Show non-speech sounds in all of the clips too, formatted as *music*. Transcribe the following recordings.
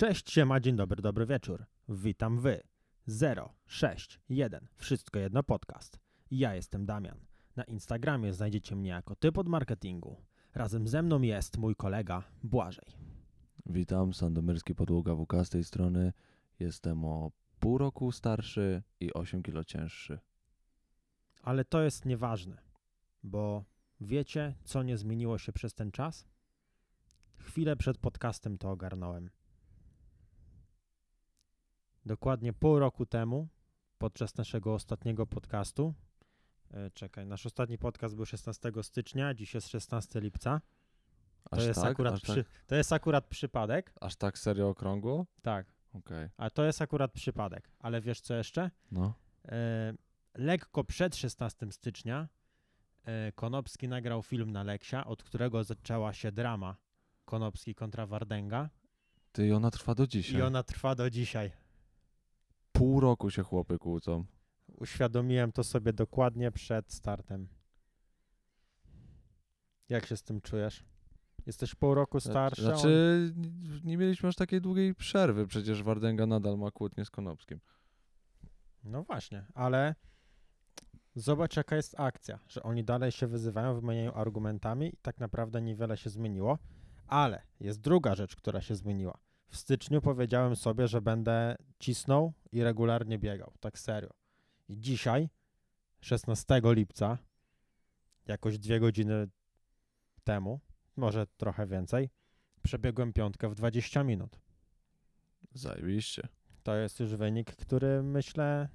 Cześć, siema, dzień dobry, dobry wieczór. Witam wy. 061 Wszystko jedno podcast. Ja jestem Damian. Na Instagramie znajdziecie mnie jako typ od marketingu. Razem ze mną jest mój kolega Błażej. Witam, Sandomierski Podłoga WK z tej strony. Jestem o pół roku starszy i 8 kilo cięższy. Ale to jest nieważne, bo wiecie, co nie zmieniło się przez ten czas? Chwilę przed podcastem to ogarnąłem. Dokładnie pół roku temu, podczas naszego ostatniego podcastu, e, czekaj, nasz ostatni podcast był 16 stycznia, dziś jest 16 lipca. To Aż jest, tak? akurat aż, przy, tak, to jest akurat przypadek. aż tak serio okrągło? Tak, Okej. a to jest akurat przypadek. Ale wiesz co jeszcze? No. E, lekko przed 16 stycznia e, Konopski nagrał film na Leksia, od którego zaczęła się drama Konopski kontra Wardęga Ty, i ona trwa do dzisiaj. i ona trwa do dzisiaj. Pół roku się chłopy kłócą. Uświadomiłem to sobie dokładnie przed startem. Jak się z tym czujesz? Jesteś pół roku starszy. a on- Znaczy, nie mieliśmy aż takiej długiej przerwy. Przecież Wardęga nadal ma kłótnię z Konopskim. No właśnie, ale zobacz jaka jest akcja, że oni dalej się wyzywają, wymieniają argumentami i tak naprawdę niewiele się zmieniło, ale jest druga rzecz, która się zmieniła. W styczniu powiedziałem sobie, że będę cisnął i regularnie biegał, tak serio. I dzisiaj, 16 lipca, jakoś dwie godziny temu, może trochę więcej, przebiegłem piątkę w 20 minut. Zajebiście. To jest już wynik, który myślę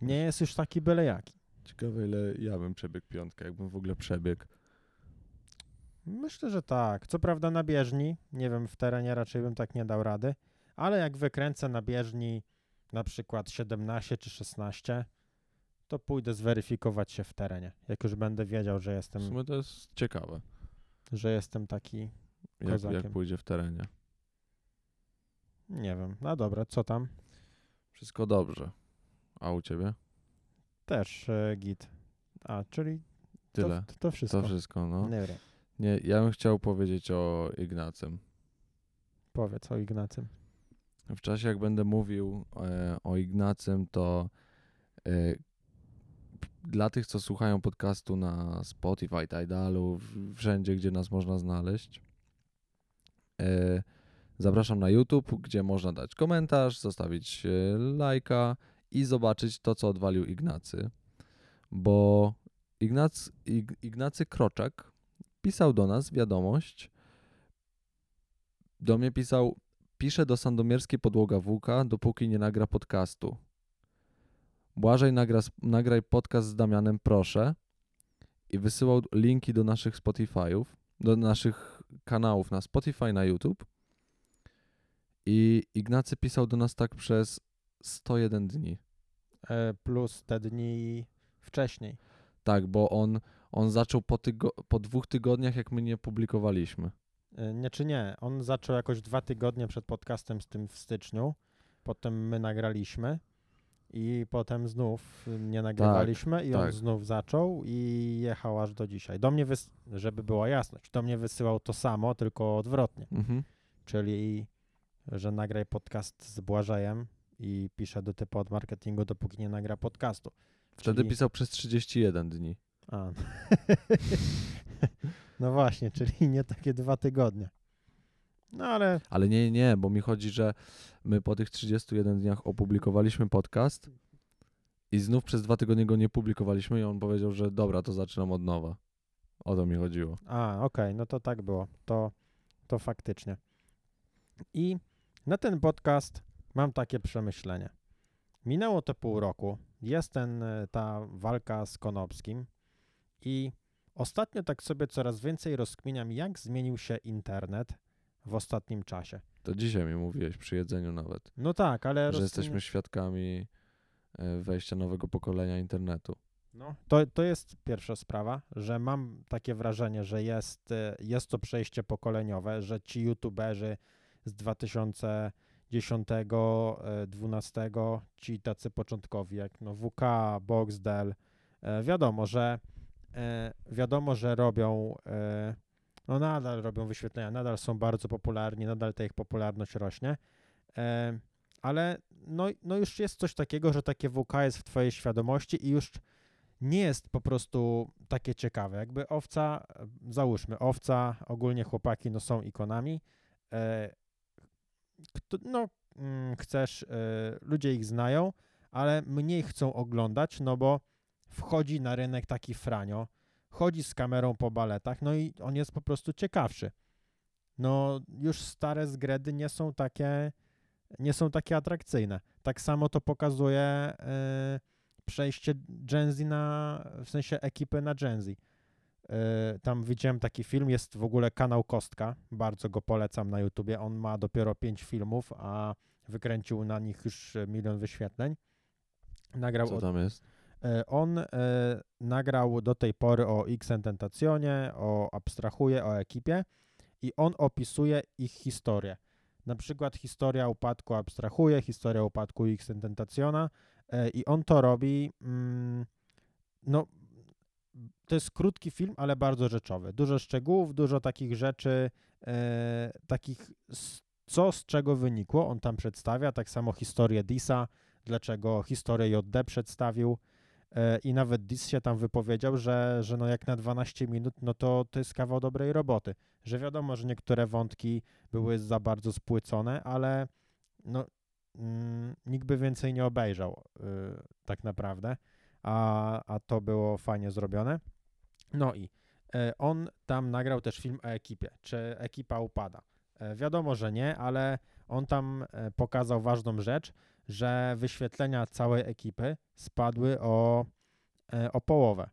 nie jest już taki byle jaki. Ciekawe ile ja bym przebiegł piątkę, jakbym w ogóle przebiegł. Myślę, że tak. Co prawda na bieżni, nie wiem, w terenie raczej bym tak nie dał rady, ale jak wykręcę na bieżni na przykład 17 czy 16, to pójdę zweryfikować się w terenie. Jak już będę wiedział, że W jestem, sumie to jest ciekawe, że jestem taki, jak, jak Kozakiem. pójdzie w terenie. nie wiem. No dobra, co tam? Wszystko dobrze. A u ciebie? Też e, git. A, czyli Tyle. To, to wszystko. To wszystko, no. Wiem. Nie, ja bym chciał powiedzieć o Ignacym. Powiedz o Ignacym. W czasie, jak będę mówił e, o Ignacym, to e, dla tych, co słuchają podcastu na Spotify, Tidalu, w- wszędzie, gdzie nas można znaleźć, e, zapraszam na YouTube, gdzie można dać komentarz, zostawić e, lajka i zobaczyć to, co odwalił Ignacy. Bo Ignac, Ig, Ignacy Kroczak pisał do nas wiadomość, do mnie pisał, pisze do Sandomierskiej Podłoga WK, dopóki nie nagra podcastu. Błażej nagra, nagraj podcast z Damianem, proszę. I wysyłał linki do naszych Spotify'ów, do naszych kanałów na Spotify, na YouTube. I Ignacy pisał do nas tak przez 101 dni. E, plus te dni wcześniej. Tak, bo on, on zaczął po, tygo- po dwóch tygodniach, jak my nie publikowaliśmy. E, Nie czy nie, on zaczął jakoś dwa tygodnie przed podcastem z tym w styczniu, potem my nagraliśmy i potem znów nie nagrywaliśmy i on tak. znów zaczął i jechał aż do dzisiaj. Do mnie, wys- żeby była jasność, do mnie wysyłał to samo, tylko odwrotnie, Mhm. czyli że nagraj podcast z Błażejem i pisze do typu od marketingu, dopóki nie nagra podcastu. Wtedy Czyli- pisał przez 31 dni. A. *laughs* no właśnie, czyli nie takie dwa tygodnie. No ale Ale nie, nie, bo mi chodzi, że my po tych 31 dniach opublikowaliśmy podcast i znów przez dwa tygodnie go nie publikowaliśmy i on powiedział, że dobra, to zaczynam od nowa. O to mi chodziło. A, okej, no to tak było. To, to faktycznie. I na ten podcast mam takie przemyślenie. Minęło to pół roku, jest ten, e, ta walka z Konopskim i ostatnio tak sobie coraz więcej rozkminiam, jak zmienił się internet w ostatnim czasie. To dzisiaj mi mówiłeś przy jedzeniu nawet, No tak, ale że jesteśmy świadkami e, wejścia nowego pokolenia internetu. No, to, to jest pierwsza sprawa, że mam takie wrażenie, że jest, e, jest to przejście pokoleniowe, że ci youtuberzy z 2010, e, 12, ci tacy początkowi jak no WK, Boxdel, e, wiadomo, że e, wiadomo, że robią e, no nadal robią wyświetlenia, nadal są bardzo popularni, nadal ta ich popularność rośnie, e, ale no, no już jest coś takiego, że takie WK jest w twojej świadomości i już nie jest po prostu takie ciekawe. Jakby owca, e, załóżmy, owca, ogólnie chłopaki no są ikonami, e, kto, no mm, chcesz, e, ludzie ich znają, ale mniej chcą oglądać, no bo wchodzi na rynek taki franio, chodzi z kamerą po baletach, no i on jest po prostu ciekawszy. No już stare zgredy nie są takie, nie są takie atrakcyjne. Tak samo to pokazuje y, przejście Gen Z na, w sensie ekipy na Gen Z. Y, tam widziałem taki film, jest w ogóle kanał Kostka, bardzo go polecam na YouTubie. On ma dopiero 5 filmów, a wykręcił na nich już milion wyświetleń. Nagrał Co od- tam jest? E, On e, nagrał do tej pory o X o Abstrahuje, o ekipie i on opisuje ich historię. Na przykład historia upadku Abstrahuje, historia upadku X e, i on to robi, mm, no to jest krótki film, ale bardzo rzeczowy. Dużo szczegółów, dużo takich rzeczy, takich co z czego wynikło, on tam przedstawia, tak samo historię Disa, dlaczego historię JD przedstawił, I nawet Dis się tam wypowiedział, że, że no jak na 12 minut, no to to jest kawał dobrej roboty. Że wiadomo, że niektóre wątki były za bardzo spłycone, ale no, mm, nikt by więcej nie obejrzał y, tak naprawdę, a, a to było fajnie zrobione. No i e, on tam nagrał też film o ekipie, czy ekipa upada. E, wiadomo, że nie, ale on tam e, pokazał ważną rzecz, że wyświetlenia całej ekipy spadły o, e, o połowę.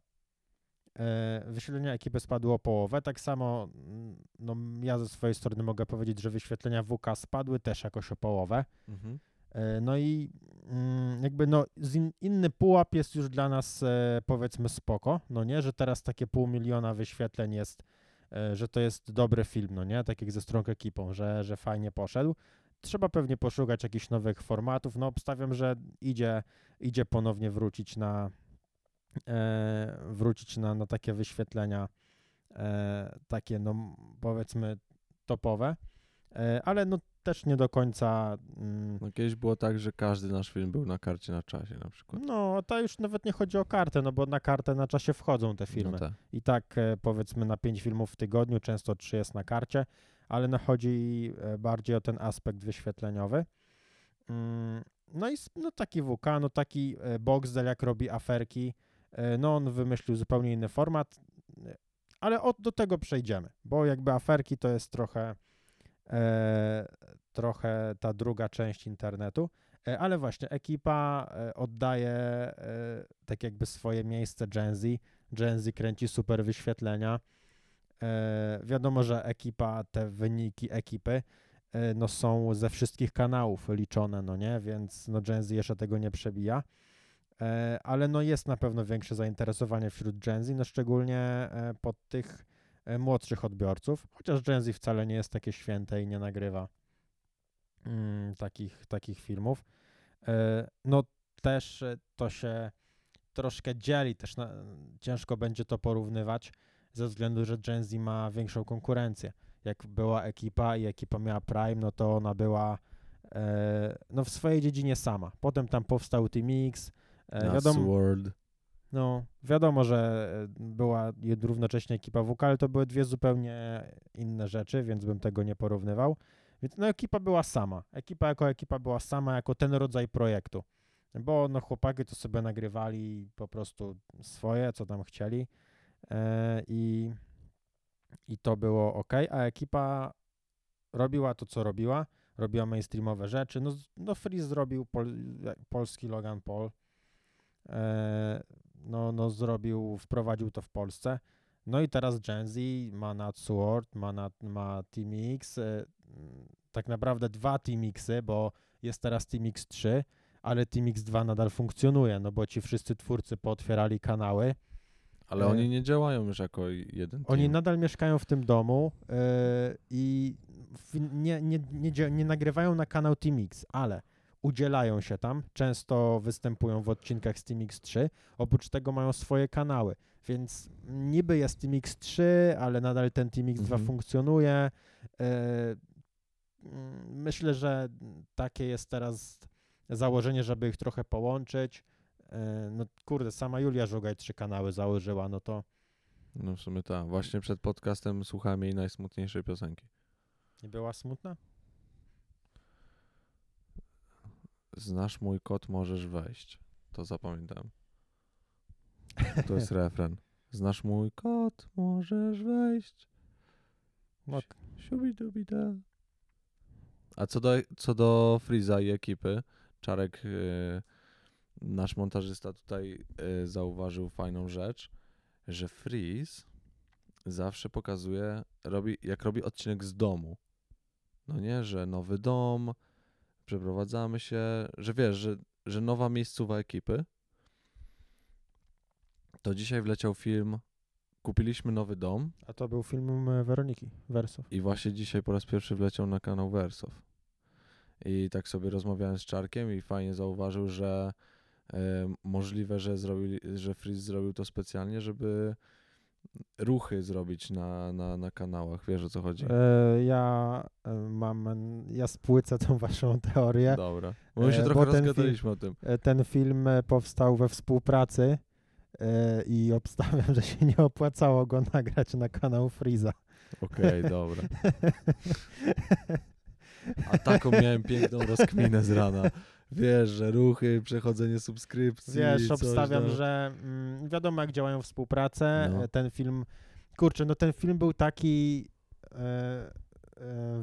E, Wyświetlenia ekipy spadły o połowę. Tak samo mm, no, ja ze swojej strony mogę powiedzieć, że wyświetlenia WK spadły też jakoś o połowę. Mhm. E, No i mm, jakby no inny pułap jest już dla nas powiedzmy spoko, no nie, że teraz takie pół miliona wyświetleń jest, że to jest dobry film, no nie, tak jak ze Strong ekipą, że, że fajnie poszedł. Trzeba pewnie poszukać jakichś nowych formatów, no obstawiam, że idzie, idzie ponownie wrócić na e, wrócić na, na takie wyświetlenia e, takie no powiedzmy topowe, e, ale no też nie do końca mm, No kiedyś było tak, że każdy nasz film był na karcie na czasie na przykład. no, to już nawet nie chodzi o kartę, no bo na kartę na czasie wchodzą te filmy. No tak. I tak e, powiedzmy na 5 filmów w tygodniu, często 3 jest na karcie, ale no chodzi e, bardziej o ten aspekt wyświetleniowy. Mm, No i no taki WK, no taki e, Boxdel jak robi aferki, e, no on wymyślił zupełnie inny format, ale od, do tego przejdziemy, bo jakby aferki to jest trochę e, trochę ta druga część internetu. E, Ale właśnie, ekipa oddaje e, tak jakby swoje miejsce Gen Z. Gen Z kręci super wyświetlenia. E, Wiadomo, że ekipa, te wyniki ekipy e, no są ze wszystkich kanałów liczone, no nie, więc no Gen Z jeszcze tego nie przebija. E, Ale no jest na pewno większe zainteresowanie wśród Gen Z, no szczególnie pod tych młodszych odbiorców, chociaż Gen Z wcale nie jest takie święte i nie nagrywa mm, takich, takich filmów. No też to się troszkę dzieli, też na, ciężko będzie to porównywać ze względu, że Gen Z ma większą konkurencję. Jak była ekipa i ekipa miała Prime, no to ona była e, no w swojej dziedzinie sama. Potem tam powstał Team X. E, wiadomo, World. no, wiadomo, że e, była równocześnie ekipa WK, ale to były dwie zupełnie inne rzeczy, więc bym tego nie porównywał. Więc no ekipa była sama. Ekipa jako ekipa była sama, jako ten rodzaj projektu. Bo no chłopaki to sobie nagrywali po prostu swoje, co tam chcieli i, i to było ok, a ekipa robiła to, co robiła, robiła mainstreamowe rzeczy. No, no Freeze zrobił pol, polski Logan Paul, e, no, no zrobił, wprowadził to w Polsce. No i teraz Gen Z ma na Sword, ma, na, ma Team X, e, tak naprawdę dwa Team Xy, bo jest teraz Team X3, ale Team X2 nadal funkcjonuje, no bo ci wszyscy twórcy pootwierali kanały. Ale E, oni nie działają już jako jeden Oni team. nadal mieszkają w tym domu yy, i w, nie, nie, nie, nie nagrywają na kanał Team X, ale udzielają się tam, często występują w odcinkach z Team X3, oprócz tego mają swoje kanały, Więc niby jest Team X3, ale nadal ten Team X2 Mhm. funkcjonuje. ale nadal ten Team X2 funkcjonuje. Mm, Myślę, że takie jest teraz założenie, żeby ich trochę połączyć. E, No kurde, sama Julia Żugaj trzy kanały założyła, no to No w sumie tak. Właśnie przed podcastem słuchałem jej najsmutniejszej piosenki. nie była smutna? Znasz mój kot, możesz wejść. To zapamiętałem. To jest *laughs* refren. Znasz mój kot, możesz wejść. Ok. Siubidubida. A co do, co do Freeza i ekipy, Czarek, y, nasz montażysta tutaj y, zauważył fajną rzecz, że Freeze zawsze pokazuje, robi, jak robi odcinek z domu. No nie, że nowy dom, przeprowadzamy się, że wiesz, że, że nowa miejscowa ekipy. To dzisiaj wleciał film, kupiliśmy nowy dom, A to był film e, Weroniki Wersów. i właśnie dzisiaj po raz pierwszy wleciał na kanał Wersow. I tak sobie rozmawiałem z Czarkiem i fajnie zauważył, że e, możliwe, że, zrobili, że Freeze zrobił to specjalnie, żeby ruchy zrobić na, na, na kanałach. Wiesz o co chodzi? E, ja e, mam, ja spłycę tą waszą teorię. Dobra. Bo my się E, trochę bo ten rozgadaliśmy o tym. Ten film powstał we współpracy i obstawiam, że się nie opłacało go nagrać na kanał Freeza. Okej, dobra. *laughs* A taką miałem piękną rozkminę z rana. Wiesz, że ruchy, przechodzenie subskrypcji. Wiesz, obstawiam, tam. że mm, wiadomo jak działają współpracę. No. E, Ten film, kurczę, no ten film był taki e, e,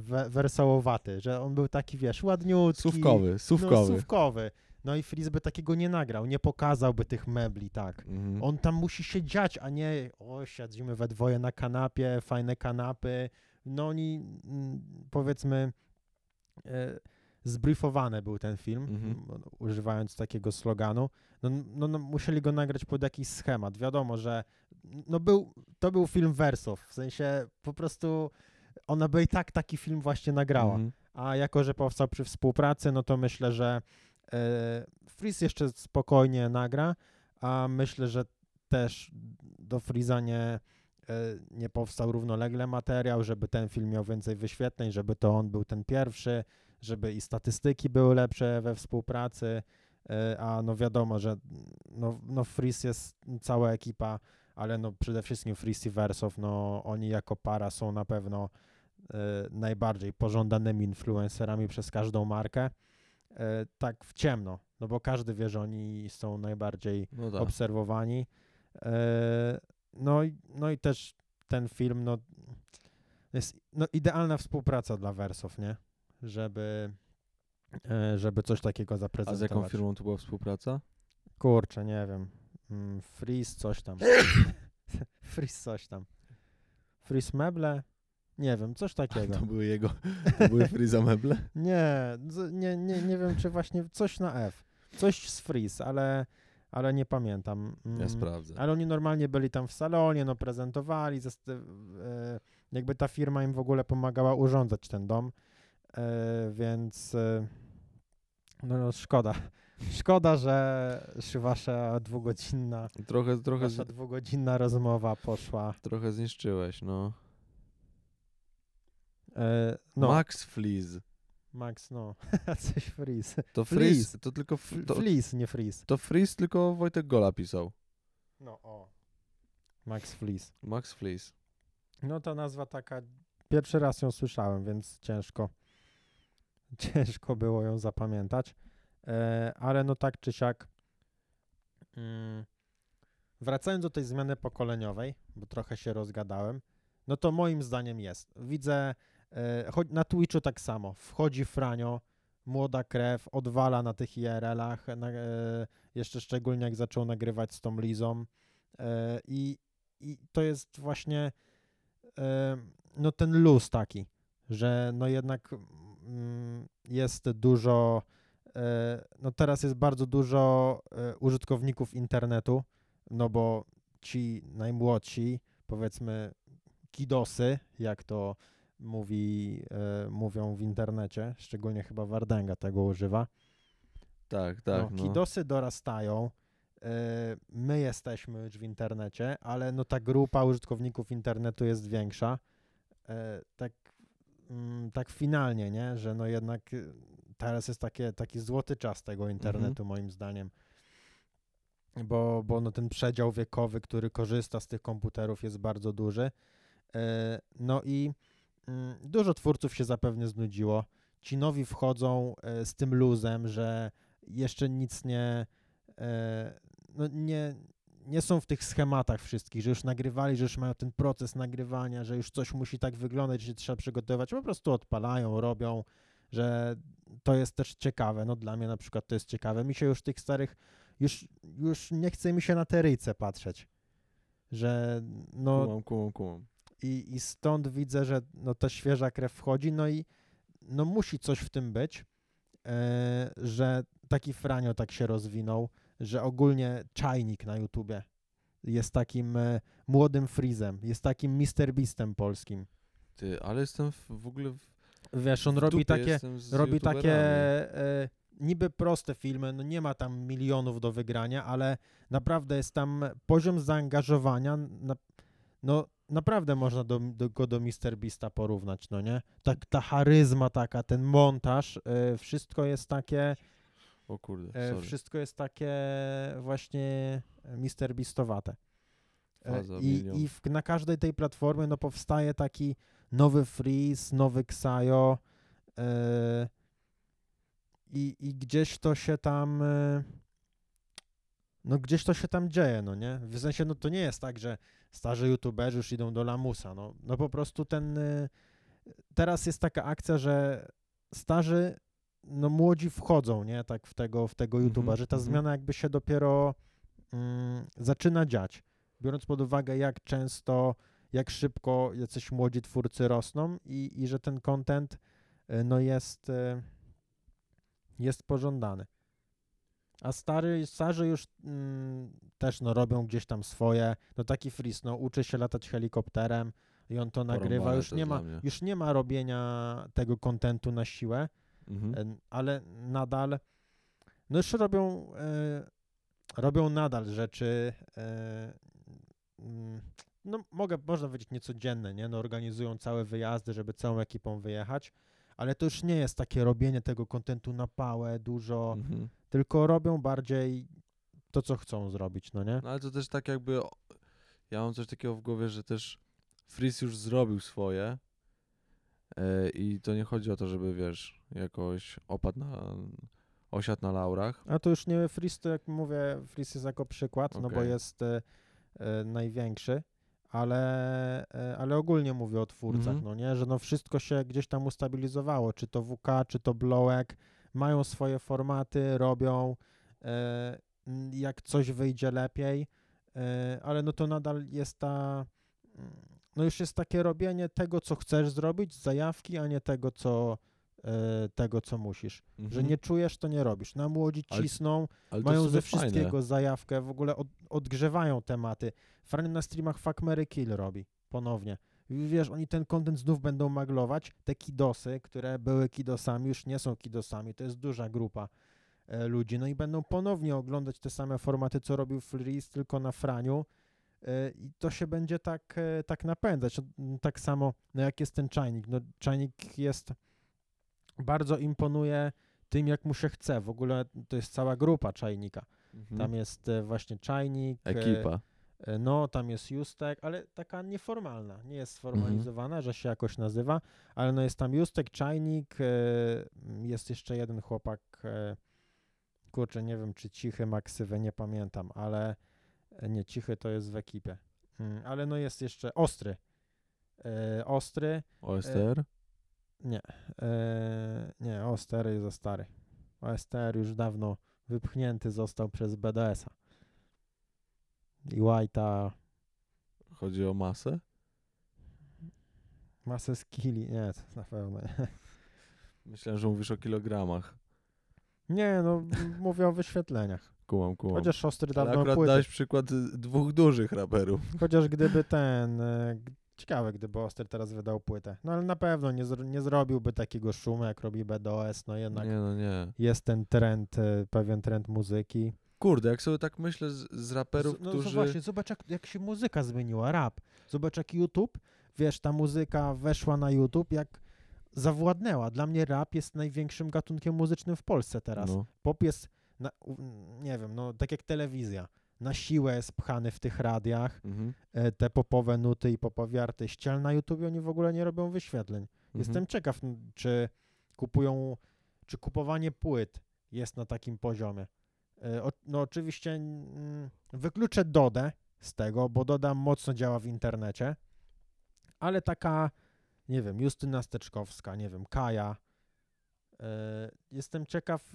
we, wersołowaty, że on był taki, wiesz, ładniutki. Słówkowy, No, słówkowy. słówkowy. No i Freeze by takiego nie nagrał, nie pokazałby tych mebli, tak. Mhm. On tam musi się dziać, a nie o, siedzimy we dwoje na kanapie, fajne kanapy. No oni, mm, powiedzmy, e, zbriefowany był ten film, Mhm. m, używając takiego sloganu. No, no, no, musieli go nagrać pod jakiś schemat. Wiadomo, że no był, to był film wersów, w sensie po prostu ona by i tak taki film właśnie nagrała. Mhm. A jako, że powstał przy współpracy, no to myślę, że e, Freeze jeszcze spokojnie nagra, a myślę, że też do Freeza nie, e, nie powstał równolegle materiał, żeby ten film miał więcej wyświetleń, żeby to on był ten pierwszy, żeby i statystyki były lepsze we współpracy, e, a no wiadomo, że no, no Freeze jest cała ekipa, ale no przede wszystkim Freeze i Wersow, no oni jako para są na pewno e, najbardziej pożądanymi influencerami przez każdą markę. E, tak w ciemno, no bo każdy wie, że oni są najbardziej No tak. obserwowani. No, i, no i też ten film, no, jest no, idealna współpraca dla Wersow, nie? Żeby, e, żeby coś takiego A zaprezentować. z jaką firmą to była współpraca? Kurczę, nie wiem. Mm, Freeze coś tam. *laughs* Freeze coś tam. Freeze meble? Nie wiem, coś takiego. To były jego, to były Freeza meble? *laughs* Nie, nie, nie, nie wiem, czy właśnie coś na F. Coś z Freeze, ale, ale nie pamiętam. Ja Mm, sprawdzę. Ale oni normalnie byli tam w salonie, no prezentowali, e, jakby ta firma im w ogóle pomagała urządzać ten dom, więc e, no, no szkoda. *laughs* Szkoda, że wasza dwugodzinna, Trochę, trochę, wasza dwugodzinna rozmowa poszła. trochę zniszczyłeś, no. E, no, Max Fleeze. Max, no, *laughs* coś Freeze. To Freeze. Freeze, to tylko, f- to, Fleece, nie Freeze. to Freeze tylko Wojtek Gola pisał. No, o. Max Fleece. Max Fleeze. No to nazwa taka, pierwszy raz ją słyszałem, więc ciężko, *laughs* ciężko było ją zapamiętać. E, ale no tak czy siak, mm, wracając do tej zmiany pokoleniowej, bo trochę się rozgadałem, no to moim zdaniem jest. Widzę, e, na Twitchu tak samo, wchodzi Franio, młoda krew, odwala na tych IRL-ach, e, jeszcze szczególnie jak zaczął nagrywać z tą Lizą i, i to jest właśnie no ten luz taki, że no jednak jest dużo, e, no teraz jest bardzo dużo e, użytkowników internetu, no bo ci najmłodsi, powiedzmy kidosy, jak to mówi, e, mówią w internecie, szczególnie chyba Wardęga tego używa, Tak, tak, no, no. Kidosy dorastają, e, my jesteśmy już w internecie, ale no ta grupa użytkowników internetu jest większa. Tak, mm, tak finalnie, nie? Że no jednak y, teraz jest takie, taki złoty czas tego internetu, moim zdaniem. Bo, bo no ten przedział wiekowy, który korzysta z tych komputerów jest bardzo duży. E, No i mm, dużo twórców się zapewne znudziło. Ci nowi wchodzą e, z tym luzem, że jeszcze nic nie, e, no nie, nie są w tych schematach wszystkich, że już nagrywali, że już mają ten proces nagrywania, że już coś musi tak wyglądać, że trzeba przygotować. Po prostu odpalają, robią, że to jest też ciekawe. No dla mnie na przykład to jest ciekawe. Mi się już tych starych, już, już nie chce mi się na te ryjce patrzeć. Że no Kumam, kumam, kumam. i, i stąd widzę, że no, ta świeża krew wchodzi, no i no, musi coś w tym być, e, że taki Franio tak się rozwinął, że ogólnie czajnik na YouTubie jest takim e, młodym Freezem, jest takim Mr. Beastem polskim. Ty, ale jestem w, w ogóle w, Wiesz, on robi takie, robi takie e, niby proste filmy, no nie ma tam milionów do wygrania, ale naprawdę jest tam poziom zaangażowania, na, no naprawdę można do, do, go do Mr. Beasta porównać, no nie? Tak, ta charyzma taka, ten montaż, e, wszystko jest takie, O kurde, e, sorry. wszystko jest takie właśnie Mr. Beastowate. E, Faza I, milion. i w, na każdej tej platformie no, powstaje taki nowy Freeze, nowy Xayo e, i, i gdzieś to się tam e, no gdzieś to się tam dzieje, no nie? W sensie, no to nie jest tak, że starzy youtuberzy już idą do lamusa, no, no po prostu ten e, teraz jest taka akcja, że starzy no młodzi wchodzą, nie? Tak w tego, w tego Mhm, YouTube'a, że ta mhm. zmiana jakby się dopiero mm, zaczyna dziać biorąc pod uwagę, jak często, jak szybko jacyś młodzi twórcy rosną i, i że ten content y, no jest, y, jest pożądany. A stary, starzy już mm, też no, robią gdzieś tam swoje. No taki Fris, no uczy się latać helikopterem i on to nagrywa. Porąbane Już to nie, ma, już nie ma robienia tego kontentu na siłę, Mhm. Ale nadal, no już robią, e, robią nadal rzeczy, e, mm, no mogę, można powiedzieć niecodzienne, nie, no organizują całe wyjazdy, żeby całą ekipą wyjechać, ale to już nie jest takie robienie tego kontentu na pałę, dużo, Mhm. tylko robią bardziej to, co chcą zrobić, no nie? No ale to też tak jakby, ja mam coś takiego w głowie, że też Freeze już zrobił swoje i to nie chodzi o to, żeby wiesz, jakoś opadł na, osiadł na laurach. A to już nie Freeze, to jak mówię, Freeze jest jako przykład, no bo jest e, e, największy, ale, e, ale ogólnie mówię o twórcach, Mhm. no nie, że no wszystko się gdzieś tam ustabilizowało, czy to WK, czy to Blowek, mają swoje formaty, robią, e, jak coś wyjdzie lepiej, e, ale no to nadal jest ta, mm, no już jest takie robienie tego, co chcesz zrobić, z zajawki, a nie tego, co, e, tego, co musisz. Że Mhm. nie czujesz, to nie robisz. Na młodzi Ale- cisną, Ale to mają ze sobie fajne. wszystkiego zajawkę, w ogóle od, odgrzewają tematy. Frany na streamach Fuck, Mary Kill robi ponownie. Wiesz, oni ten content znów będą maglować. Te kidosy, które były kidosami, już nie są kidosami. To jest duża grupa e, ludzi. No i będą ponownie oglądać te same formaty, co robił Freeze, tylko na Franiu. E, I to się będzie tak, e, tak napędzać. O, m, Tak samo, no jak jest ten czajnik. No czajnik jest, bardzo imponuje tym, jak mu się chce. W ogóle to jest cała grupa czajnika. Mhm. Tam jest e, właśnie czajnik. Ekipa. No, tam jest Justek, ale taka nieformalna. Nie jest sformalizowana, że się jakoś nazywa, ale no jest tam Justek, czajnik. Jest jeszcze jeden chłopak. Kurczę, nie wiem, czy cichy maksywę, nie pamiętam, ale nie, cichy to jest w ekipie. Mm, Ale no jest jeszcze ostry. E, Ostry. OSTR? Nie, e, nie, OSTR jest za stary. OSTR już dawno wypchnięty został przez BDS-a. I White'a Chodzi o masę? masę skilli, nie, to na pewno nie. Myślałem, że mówisz o kilogramach. Nie, no mówię o wyświetleniach. Kumam, kumam. Chociaż Ostry Ale dawno akurat płyty. dałeś przykład dwóch dużych raperów. *laughs* Chociaż gdyby ten, e, ciekawe gdyby Ostry teraz wydał płytę. No ale na pewno nie, zro, nie zrobiłby takiego szumu jak robi BDOS, no jednak Nie, no nie. jest ten trend, e, pewien trend muzyki. Kurde, jak sobie tak myślę z, z raperów, Z- no którzy... to właśnie, zobacz jak, jak się muzyka zmieniła, rap. Zobacz jak YouTube, wiesz, ta muzyka weszła na YouTube, jak zawładnęła. Dla mnie rap jest największym gatunkiem muzycznym w Polsce teraz. No. Pop jest, na, nie wiem, no tak jak telewizja. Na siłę jest pchany w tych radiach, Mhm. e, te popowe nuty i popowi artyści, ale na YouTube oni w ogóle nie robią wyświetleń. Mhm. Jestem ciekaw, czy kupują, czy kupowanie płyt jest na takim poziomie. E, o- No oczywiście mm, wykluczę Dodę z tego, bo Doda mocno działa w internecie, ale taka, nie wiem, Justyna Steczkowska, nie wiem, Kaja. E, Jestem ciekaw,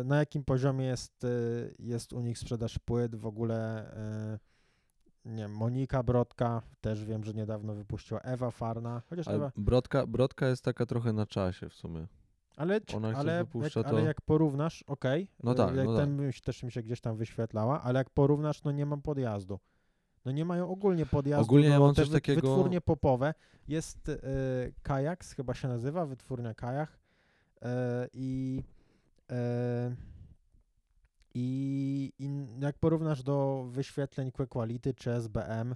e, na jakim poziomie jest, e, jest u nich sprzedaż płyt, w ogóle nie wiem, Monika Brodka, też wiem, że niedawno wypuściła Ewa Farna, chociaż Ewa, Ale Brodka, Brodka jest taka trochę na czasie w sumie. Ale, Ona jak coś ale, jak, ale to- porównasz, okej, No y, tak, jak no ten się- też mi się gdzieś tam wyświetlała, ale jak porównasz, no nie mam podjazdu. No nie mają ogólnie podjazdu, Ogólnie ja no, mam te coś wy- takiego- wytwórnie popowe. Jest y, Kajaks, chyba się nazywa, wytwórnia Kajach i y, i, I jak porównasz do wyświetleń Quick Quality, czy SBM,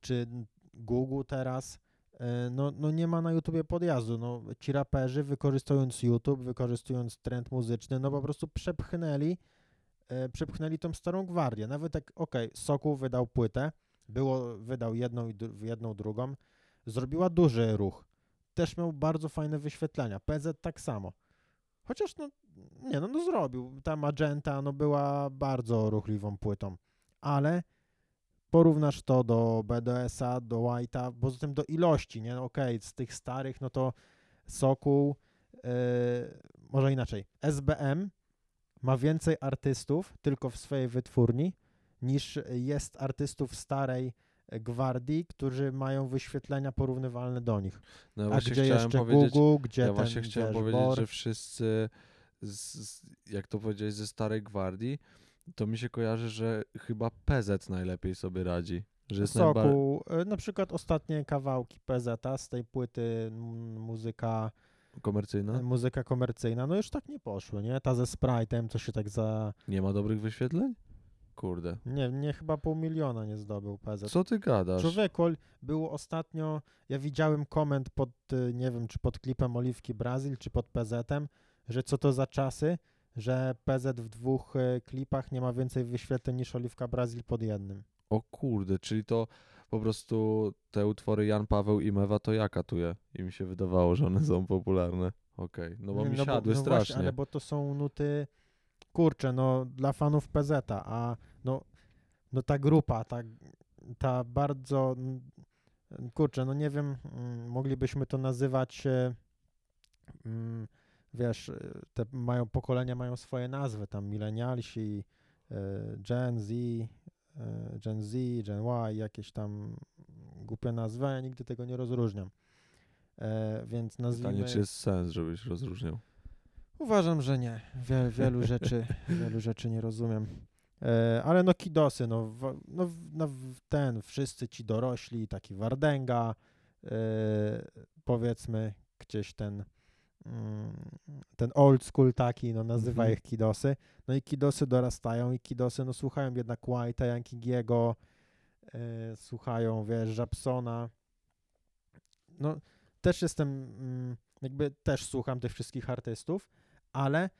czy Google teraz, e, no, no nie ma na YouTubie podjazdu. No, ci raperzy wykorzystując YouTube, wykorzystując trend muzyczny, no po prostu przepchnęli, e, przepchnęli tą starą gwardię. Nawet jak, okej, Sokół wydał płytę, było, wydał jedną i dru- jedną, drugą, zrobiła duży ruch. Też miał bardzo fajne wyświetlenia. PZ tak samo. Chociaż no, nie no, no zrobił. Ta Magenta no była bardzo ruchliwą płytą, ale porównasz to do BDS-a, do White'a, poza tym do ilości, nie? No Okej, z tych starych, no to Sokół, yy, może inaczej, SBM ma więcej artystów tylko w swojej wytwórni niż jest artystów starej gwardii, którzy mają wyświetlenia porównywalne do nich. No ja A właśnie gdzie chciałem jeszcze powiedzieć, Google, gdzie ja ten, właśnie chciałem powiedzieć, że wszyscy, z, z, jak to powiedziałeś, ze starej gwardii, to mi się kojarzy, że chyba PZ najlepiej sobie radzi. Że jest. Soku, y, na przykład ostatnie kawałki PZ z tej płyty muzyka, komercyjna. muzyka komercyjna, no już tak nie poszły, nie? Ta ze Sprite'em, co się tak za, Nie ma dobrych wyświetleń? Kurde. nie, nie chyba pół miliona nie zdobył PZ. Co ty gadasz? Człowieku, było ostatnio, ja widziałem koment pod, y, nie wiem, czy pod klipem Oliwki Brazil, czy pod PZ-em, że co to za czasy, że PZ w dwóch y, klipach nie ma więcej wyświetleń niż Oliwka Brazil pod jednym. O kurde, czyli to po prostu te utwory Jan Paweł i Mewa to ja katuję. I mi się wydawało, że one są popularne. Okej, no bo mi no siadły no strasznie. Właśnie, ale bo to są nuty, kurczę, no dla fanów PZ-a, a no, no ta grupa, ta, ta bardzo, mm, kurczę, no nie wiem, mm, moglibyśmy to nazywać, e, mm, wiesz, e, te mają pokolenia, mają swoje nazwy, tam milenialsi, e, Gen Z, Gen Z, Gen Y, jakieś tam głupie nazwy, ja nigdy tego nie rozróżniam. E, więc nazwijmy... Pytanie, czy jest sens, żebyś rozróżniał. Uważam, że nie. Wie, wielu *laughs* rzeczy, wielu rzeczy nie rozumiem. E, ale no kidosy, no, w, no, no ten, wszyscy ci dorośli, taki Wardęga, e, powiedzmy gdzieś ten mm, ten old school taki, no nazywa Mhm. ich kidosy. No i kidosy dorastają i kidosy, no słuchają jednak White'a, Yankiego, e, słuchają, wiesz, Żabsona. No też jestem, mm, jakby też słucham tych wszystkich artystów, ale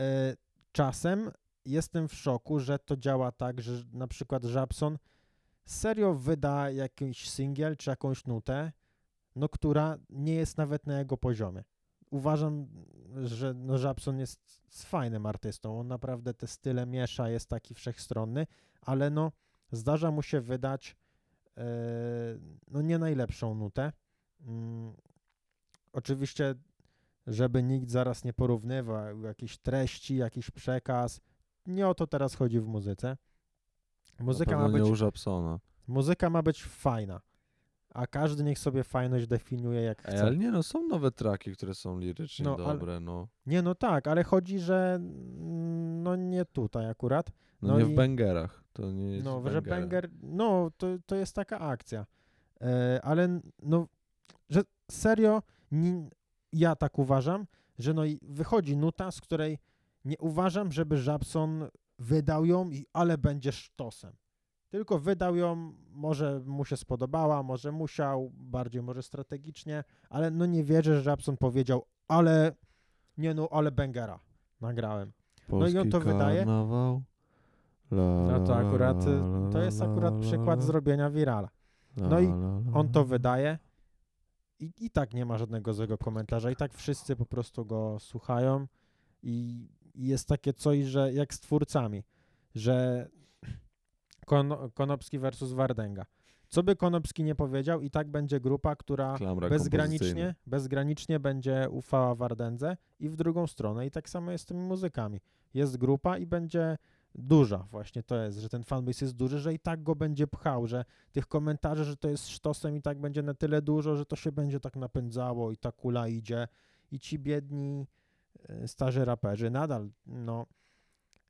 e, czasem jestem w szoku, że to działa tak, że na przykład Żabson serio wyda jakiś singiel czy jakąś nutę, no która nie jest nawet na jego poziomie. Uważam, że no Żabson jest fajnym artystą, on naprawdę te style miesza, jest taki wszechstronny, ale no zdarza mu się wydać e, no nie najlepszą nutę. Mm, oczywiście, żeby nikt zaraz nie porównywał jakiejś treści, jakiś przekaz, nie o to teraz chodzi w muzyce. Muzyka ma, być, nie Żabsona. muzyka ma być fajna, a każdy niech sobie fajność definiuje jak Ej, chce. ale nie no, są nowe traki, które są lirycznie No, ale- dobre, no. Nie, no tak, ale chodzi, że mm, no nie tutaj akurat. No, No nie i- w bangerach, to nie jest No, że banger, no to, to jest taka akcja. E, ale no, że serio, nie, ja tak uważam, że no i wychodzi nuta, z której nie uważam, żeby Żabson wydał ją i ale będzie sztosem. Tylko wydał ją, może mu się spodobała, może musiał, bardziej może strategicznie, ale no nie wierzę, że Rapson powiedział, ale nie no, ale Bengera nagrałem. Polski i on to wydaje. karnawał. La, No to akurat, y, to jest akurat przykład zrobienia wirala. la, no i On to wydaje i, i tak nie ma żadnego złego komentarza. I tak wszyscy po prostu go słuchają i, jest takie coś, że jak z twórcami, że Kon, Konopski versus Wardęga. Co by Konopski nie powiedział, i tak będzie grupa, która Klamra bezgranicznie, bezgranicznie będzie ufała Wardędze i w drugą stronę. I tak samo jest z tymi muzykami. Jest grupa i będzie duża właśnie to jest, że ten fanbase jest duży, że i tak go będzie pchał, że tych komentarzy, że to jest sztosem i tak będzie na tyle dużo, że to się będzie tak napędzało i ta kula idzie i ci biedni e, starzy raperzy nadal, no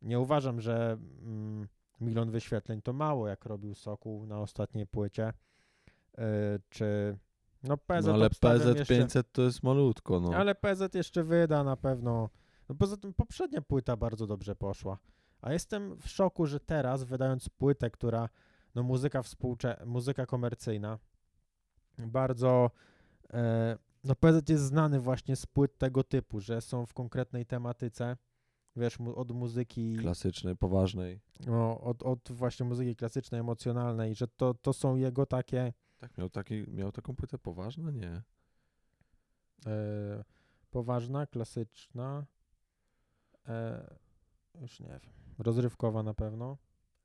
nie uważam, że mm, milion wyświetleń to mało, jak robił Sokół na ostatniej płycie, e, czy no PZ No ale PZ jeszcze, 500 to jest malutko, no. ale PZ jeszcze wyda na pewno. No poza tym poprzednia płyta bardzo dobrze poszła. A jestem w szoku, że teraz wydając płytę, która no muzyka współcze, muzyka komercyjna, bardzo e, no PZ jest znany właśnie z płyt tego typu, że są w konkretnej tematyce, wiesz, mu, od muzyki Klasycznej, poważnej. no, od, od właśnie muzyki klasycznej, emocjonalnej, że to, to są jego takie Tak, miał, taki, miał taką płytę poważną? Nie. e, poważna, klasyczna, e, już nie wiem, rozrywkowa na pewno.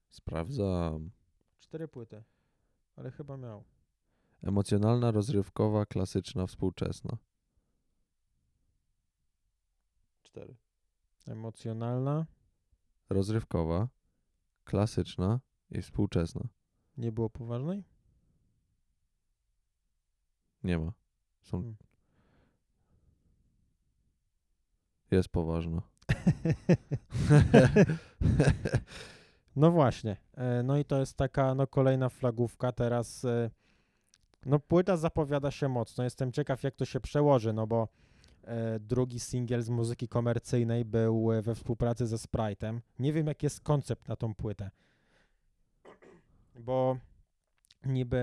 Sprawdzam. Cztery płyty, ale chyba miał. Emocjonalna, rozrywkowa, klasyczna, współczesna. Cztery. Emocjonalna, Rozrywkowa, klasyczna i współczesna. nie było poważnej? Nie ma. Są... Hmm. Jest poważna. *laughs* No właśnie. E, No i to jest taka no kolejna flagówka teraz. e, No płyta zapowiada się mocno. Jestem ciekaw jak to się przełoży, no bo e, drugi singiel z muzyki komercyjnej był we współpracy ze Sprite'em. Nie wiem jaki jest koncept na tą płytę. Bo niby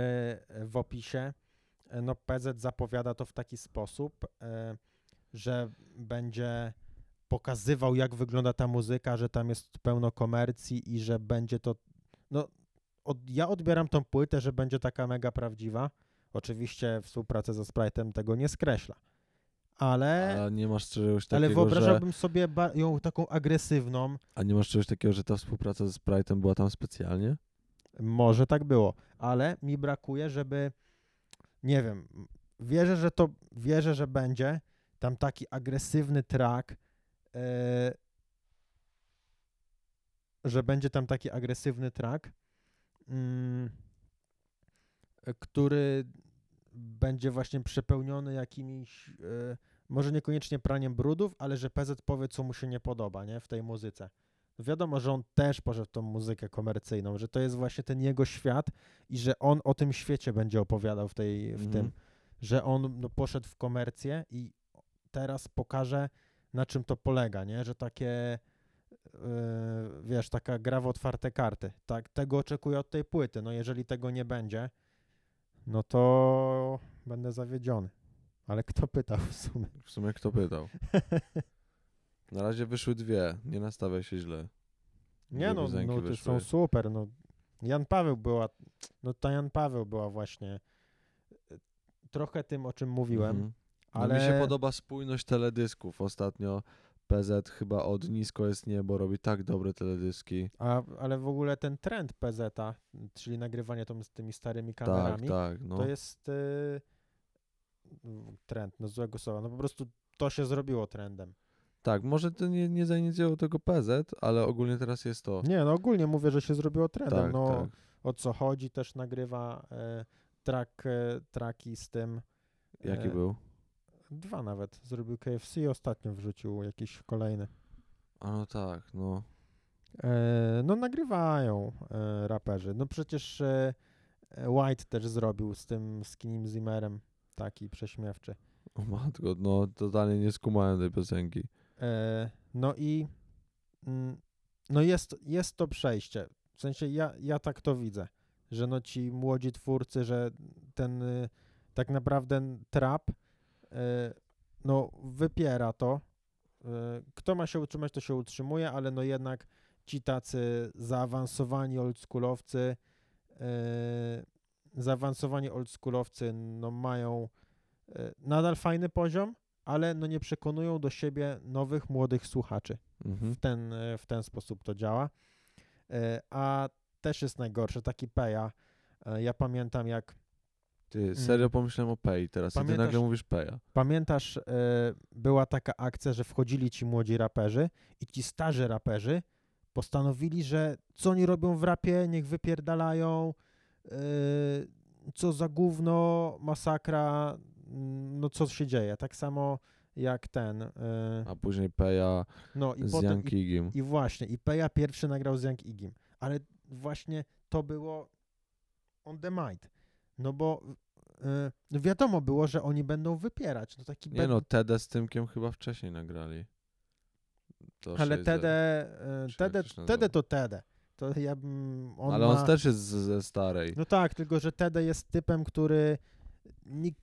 w opisie no PZ zapowiada to w taki sposób, że będzie pokazywał, jak wygląda ta muzyka, że tam jest pełno komercji i że będzie to. No, od, ja odbieram tą płytę, że będzie taka mega prawdziwa. Oczywiście współpraca ze Sprite'em tego nie skreśla. Ale, A nie masz czegoś ale takiego, że... wyobrażałbym sobie ba- ją taką agresywną. A nie masz czegoś takiego, że ta współpraca ze Sprite'em była tam specjalnie? Może tak było, ale mi brakuje, żeby. Nie wiem. Wierzę, że to. Wierzę, że będzie tam taki agresywny track. E, że będzie tam taki agresywny track, mm, który będzie właśnie przepełniony jakimiś, e, może niekoniecznie praniem brudów, ale że PZ powie, co mu się nie podoba, nie, w tej muzyce. Wiadomo, że on też poszedł w tą muzykę komercyjną, że to jest właśnie ten jego świat i że on o tym świecie będzie opowiadał w, tej, w Mhm. tym, że on no, poszedł w komercję i teraz pokaże, na czym to polega, nie? Że takie, yy, wiesz, taka gra w otwarte karty. Tak, tego oczekuję od tej płyty. No jeżeli tego nie będzie, no to będę zawiedziony. Ale kto pytał w sumie? W sumie kto pytał? *laughs* Na razie wyszły dwie, nie nastawiaj się źle. Nie no, piosenki nuty są super, no. Jan Paweł była, no ta Jan Paweł była właśnie y, trochę tym, o czym mówiłem, Mhm. No ale... Mi się podoba spójność teledysków. Ostatnio PZ chyba od Nisko jest niebo robi tak dobre teledyski. A, ale w ogóle ten trend PZ-a, czyli nagrywanie to z tymi starymi Tak, kamerami, tak. No. to jest y, trend, no złego słowa, no po prostu to się zrobiło trendem. Tak, może to nie, nie zainicjował tego PZ, ale ogólnie teraz jest to. Nie, no ogólnie mówię, że się zrobiło trendem, tak, no tak. o co chodzi też nagrywa e, track, e, traki z tym. Jaki e, był? Dwa nawet, zrobił KFC i ostatnio wrzucił jakiś kolejny. A no tak, no. E, no nagrywają e, raperzy, no przecież e, White też zrobił z tym Skinim Zimmerem taki prześmiewczy. O matko, no totalnie nie skumałem tej piosenki. E, no i mm, no jest, jest to przejście. W sensie ja, ja tak to widzę, że no ci młodzi twórcy, że ten tak naprawdę trap no wypiera to. Y, kto ma się utrzymać, to się utrzymuje, ale no jednak ci tacy zaawansowani oldschoolowcy, y, zaawansowani oldschoolowcy no mają y, nadal fajny poziom, ale no nie przekonują do siebie nowych, młodych słuchaczy Mhm. w ten, e, w ten sposób to działa. E, A też jest najgorsze, taki Peja. e, Ja pamiętam jak, Ty, serio Mm. pomyślałem o Pei teraz i ty Pamiętasz- nagle mówisz Peja. pamiętasz, e, była taka akcja, że wchodzili ci młodzi raperzy i ci starzy raperzy postanowili, że co oni robią w rapie, niech wypierdalają, e, co za gówno, masakra, no co się dzieje. Tak samo jak ten, e, A później Peja no i z potem, Young i Kigim. I właśnie, i Peja pierwszy nagrał z Young Igim, ale właśnie to było on the mic. No bo y, no wiadomo było, że oni będą wypierać. No taki Nie no, Tedę z Tymkiem chyba wcześniej nagrali. To ale 6-0. Tede, y, Tede, Tede to Tede. To ja bym, on Ale ma, on też jest ze starej. No tak, tylko że Tede jest typem, który nik,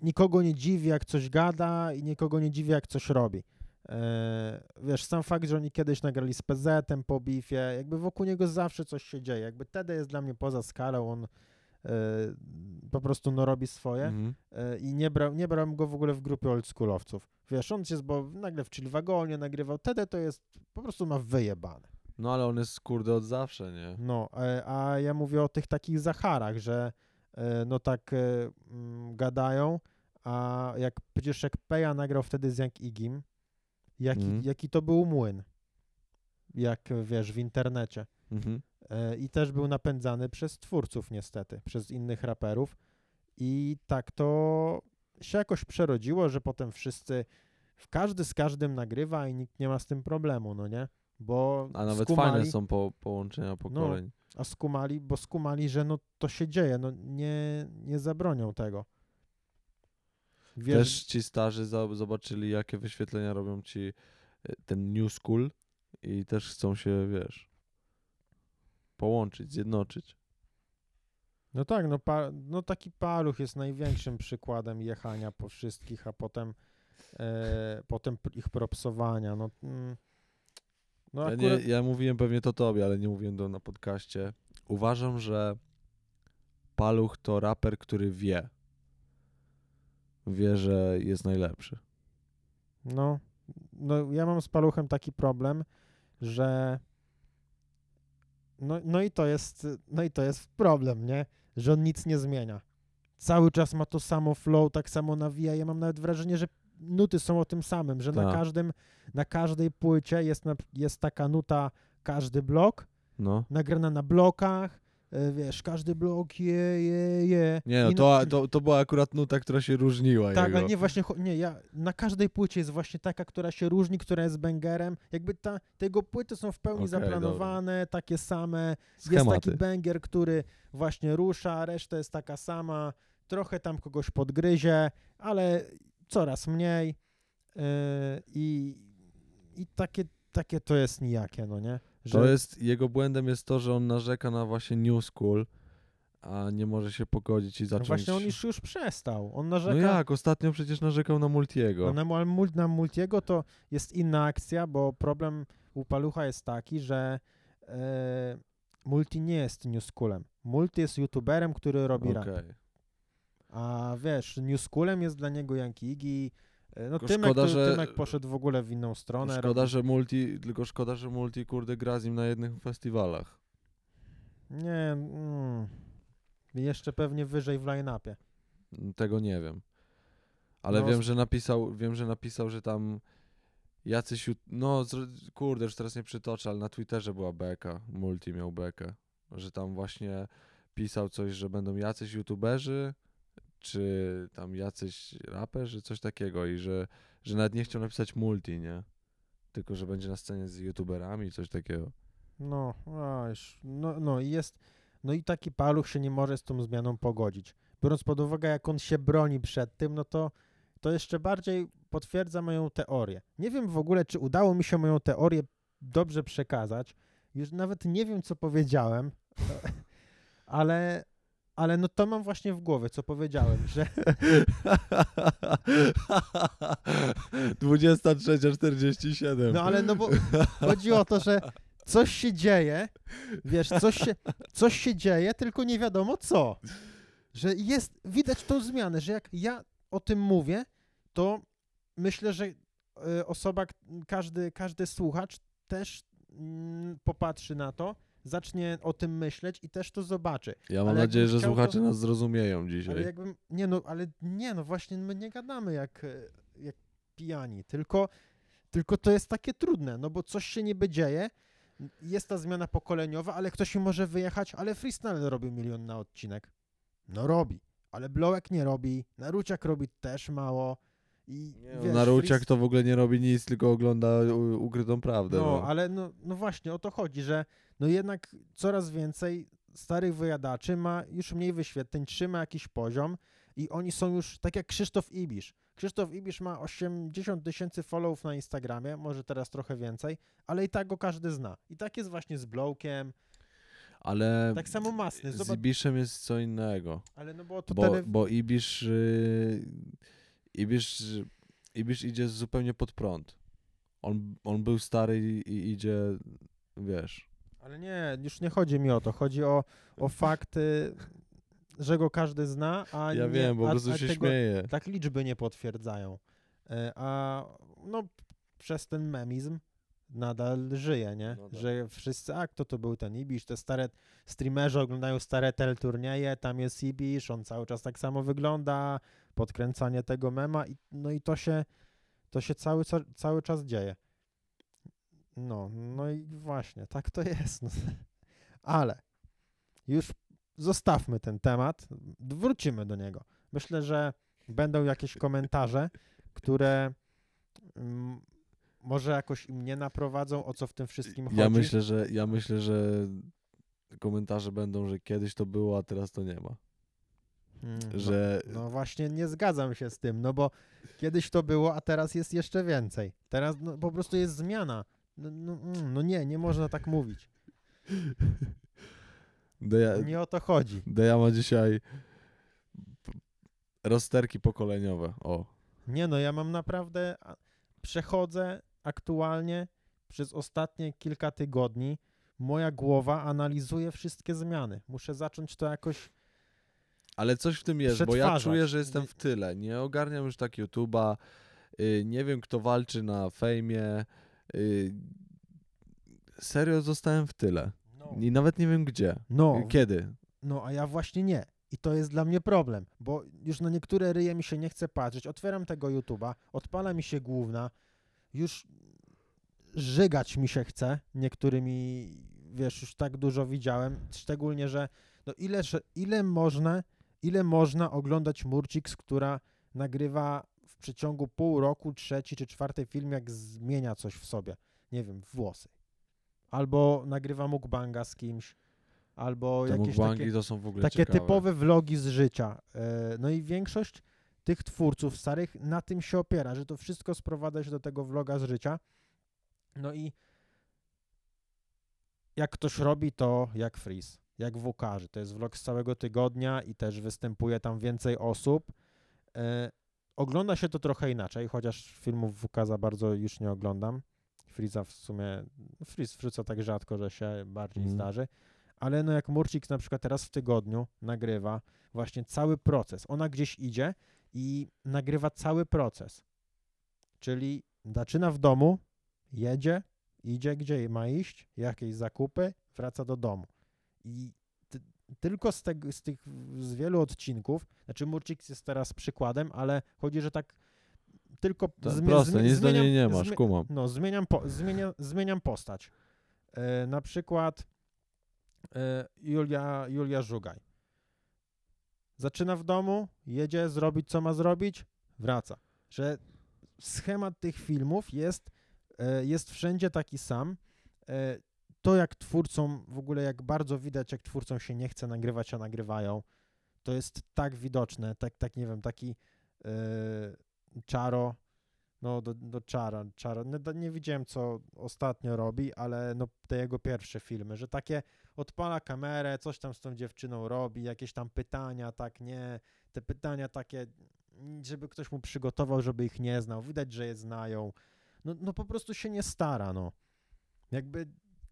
nikogo nie dziwi, jak coś gada i nikogo nie dziwi, jak coś robi. E, wiesz, sam fakt, że oni kiedyś nagrali z PZ-em po bifie, jakby wokół niego zawsze coś się dzieje. Jakby Tede jest dla mnie poza skalą, on po prostu no, robi swoje Mhm. e, i nie, brał, nie brałem go w ogóle w grupie oldschoolowców. Wiesz, on jest, bo nagle w Chill Wagonie nagrywał, Tede to jest, po prostu ma wyjebane. No ale on jest kurde od zawsze, nie? No, e, a ja mówię o tych takich Zacharach, że e, no tak e, mm, gadają, a jak przecież jak Peja nagrał wtedy z Young Igim, jaki, Mhm. jaki to był młyn, jak wiesz, w internecie. Mhm. E, I też był napędzany przez twórców niestety, przez innych raperów i tak to się jakoś przerodziło, że potem wszyscy, każdy z każdym nagrywa i nikt nie ma z tym problemu, no nie? Bo A nawet skumali, fajne są po, połączenia pokoleń. a skumali, bo skumali, że no to się dzieje, no nie, nie zabronią tego. Wiesz, Też ci starzy zobaczyli, jakie wyświetlenia robią ci e, ten New School i też chcą się, wiesz, połączyć, zjednoczyć. no tak, no, pa, no taki paluch jest największym przykładem jechania po wszystkich, a potem, e, potem ich propsowania, no, mm, no Ja, akurat, nie, ja mówiłem pewnie to tobie, ale nie mówiłem to na podcaście. Uważam, że Paluch to raper, który wie. Wie, że jest najlepszy. no, no ja mam z paluchem taki problem, że no, no i to jest, no i to jest problem, nie? Że on nic nie zmienia. Cały czas ma to samo flow, tak samo nawija. Ja mam nawet wrażenie, że nuty są o tym samym, że na Tak. każdym, na każdej płycie jest, na, jest taka nuta, każdy blok, No. nagrana na blokach, wiesz, każdy blok, je, je, je. Nie, no to, to, to była akurat nuta, która się różniła Tak, jego. ale nie właśnie, nie, ja, na każdej płycie jest właśnie taka, która się różni, która jest bangerem. Jakby ta, tego płyty są w pełni Okej, zaplanowane, takie same. Jest Schematy. taki banger, który właśnie rusza, reszta jest taka sama. Trochę tam kogoś podgryzie, ale coraz mniej. Yy, I i takie, takie to jest nijakie, no nie? To jest, jego błędem jest to, że on narzeka na właśnie New School, a nie może się pogodzić i no zacząć... właśnie on już, już przestał. On No narzeka, jak, ostatnio przecież narzekał na Multiego. No na, na Multiego to jest inna akcja, bo problem u Palucha jest taki, że e, Multi nie jest newschoolem. Multi jest youtuberem, który robi Okej. rap. A wiesz, newschoolem jest dla niego Yankigi. E, No Tylko Tymek, szkoda, że- Tymek poszedł w ogóle w inną stronę. Szkoda, robi- że Multi, tylko szkoda, że Multi kurde gra z nim na jednych festiwalach. Nie, mm, jeszcze pewnie wyżej w line-upie. Tego nie wiem. Ale No, wiem, że napisał, wiem, że napisał, że tam jacyś, no kurde, już teraz nie przytoczę, ale na Twitterze była beka, Multi miał bekę, że tam właśnie pisał coś, że będą jacyś youtuberzy, czy tam jacyś raperzy, coś takiego i że, że nawet nie chciał napisać Multi, nie? Tylko, że będzie na scenie z youtuberami, coś takiego. No, a już, no, no jest, no i taki paluch się nie może z tą zmianą pogodzić. Biorąc pod uwagę, jak on się broni przed tym, no to, to jeszcze bardziej potwierdza moją teorię. Nie wiem w ogóle, czy udało mi się moją teorię dobrze przekazać, już nawet nie wiem, co powiedziałem, *laughs* ale, ale no to mam właśnie w głowie, co powiedziałem, że *laughs* 23.47. no ale no bo chodzi o to, że coś się dzieje, wiesz, coś się, coś się dzieje, tylko nie wiadomo co. Że jest, widać tą zmianę, że jak ja o tym mówię, to myślę, że y, osoba, każdy, każdy słuchacz też mm, popatrzy na to, zacznie o tym myśleć i też to zobaczy. Ja mam ale nadzieję, że słuchacze to- nas zrozumieją Ale dzisiaj. jakbym, nie no, ale nie no, właśnie my nie gadamy jak, e, jak pijani, tylko, tylko to jest takie trudne, no bo coś się niby dzieje, jest ta zmiana pokoleniowa, ale ktoś mi może wyjechać, ale freestyle robi milion na odcinek. No robi, ale Blowek nie robi, Naruciak robi też mało i Nie, no, wiesz, Naruciak freest- to w ogóle nie robi nic, tylko ogląda u, ukrytą prawdę. No, No, ale no, no właśnie o to chodzi, że no jednak coraz więcej starych wyjadaczy ma już mniej wyświetleń, trzyma jakiś poziom i oni są już tak jak Krzysztof Ibisz. Krzysztof Ibisz ma 80 tysięcy followów na Instagramie, może teraz trochę więcej, ale i tak go każdy zna. I tak jest właśnie z Blowkiem, ale tak samo Masny. z Zobacz, Ibiszem jest co innego. ale no bo to Bo, tele... bo Ibisz, y, Ibisz, Ibisz idzie zupełnie pod prąd. On, on był stary i, i idzie, wiesz... Ale nie, już nie chodzi mi o to. Chodzi o, o fakty, że go każdy zna, a Ja nie, wiem, bo a, po prostu się tego, śmieję. tak liczby nie potwierdzają. E, A no przez ten memizm nadal żyje, nie? No tak. Że wszyscy, a kto to był ten Ibisz, te stare streamerzy oglądają stare tel turnieje, tam jest Ibisz, on cały czas tak samo wygląda, podkręcanie tego mema i no i to się to się cały, ca- cały czas dzieje. No, no i właśnie, tak to *laughs* jest. No. Ale już zostawmy ten temat, wrócimy do niego. Myślę, że będą jakieś komentarze, które mm, może jakoś im nie naprowadzą, o co w tym wszystkim chodzi. Ja myślę, że ja myślę, że komentarze będą, że kiedyś to było, a teraz to nie ma. Mm, no, Że No właśnie nie zgadzam się z tym, no bo kiedyś to było, a teraz jest jeszcze więcej. Teraz no, po prostu jest zmiana. No, no, mm, no nie, nie można tak mówić. *laughs* Deja, Nie o to chodzi. Deja ma dzisiaj rozterki pokoleniowe. O, Nie no, ja mam naprawdę, przechodzę aktualnie przez ostatnie kilka tygodni, moja głowa analizuje wszystkie zmiany. Muszę zacząć to jakoś, Ale coś w tym jest, bo ja czuję, że jestem w tyle. Nie ogarniam już tak YouTube'a. Y, nie wiem, kto walczy na fejmie. Y, serio zostałem w tyle. no, I nawet nie wiem gdzie. no, Y, Kiedy. no a ja właśnie nie. I to jest dla mnie problem, bo już na niektóre ryje mi się nie chce patrzeć. Otwieram tego YouTube'a, odpala mi się główna, już żygać mi się chce niektórymi, wiesz, już tak dużo widziałem, szczególnie, że no ile, że ile można, ile można oglądać Murciks, która nagrywa w przeciągu pół roku trzeci czy czwarty film, jak zmienia coś w sobie, nie wiem, włosy. Albo nagrywa mukbanga z kimś, albo Te jakieś takie, to są w ogóle takie typowe vlogi z życia. E, No i większość tych twórców starych na tym się opiera, że to wszystko sprowadza się do tego vloga z życia. No i jak ktoś robi to jak Freeze, jak Wukarzy. To jest vlog z całego tygodnia i też występuje tam więcej osób. E, Ogląda się to trochę inaczej, chociaż filmów WK za bardzo już nie oglądam. Freeza w sumie, Freeze wrzuca tak rzadko, że się bardziej Mhm. zdarzy. Ale no jak Murcik na przykład teraz w tygodniu nagrywa właśnie cały proces. Ona gdzieś idzie i nagrywa cały proces. Czyli zaczyna w domu, jedzie, idzie gdzie ma iść, jakieś zakupy, wraca do domu. I ty, tylko z, tego, z tych z wielu odcinków, znaczy Murcik jest teraz przykładem, ale chodzi, że tak tylko To zmie- proste, zmie- nic do zmieniam- niej nie masz, kumam. no, zmieniam, po, zmienia, zmieniam postać. E, na przykład e, Julia, Julia Żugaj. Zaczyna w domu, jedzie zrobić co ma zrobić, wraca. Że schemat tych filmów jest, e, jest wszędzie taki sam. To jak twórcom, w ogóle jak bardzo widać, jak twórcom się nie chce nagrywać, a nagrywają, to jest tak widoczne, tak, tak nie wiem, taki e, Czaro no do, do Czara, Czara. Nie, nie widziałem, co ostatnio robi, ale no te jego pierwsze filmy, że takie odpala kamerę, coś tam z tą dziewczyną robi, jakieś tam pytania, tak, nie, te pytania takie, żeby ktoś mu przygotował, żeby ich nie znał, widać, że je znają, no, no po prostu się nie stara, no. Jakby,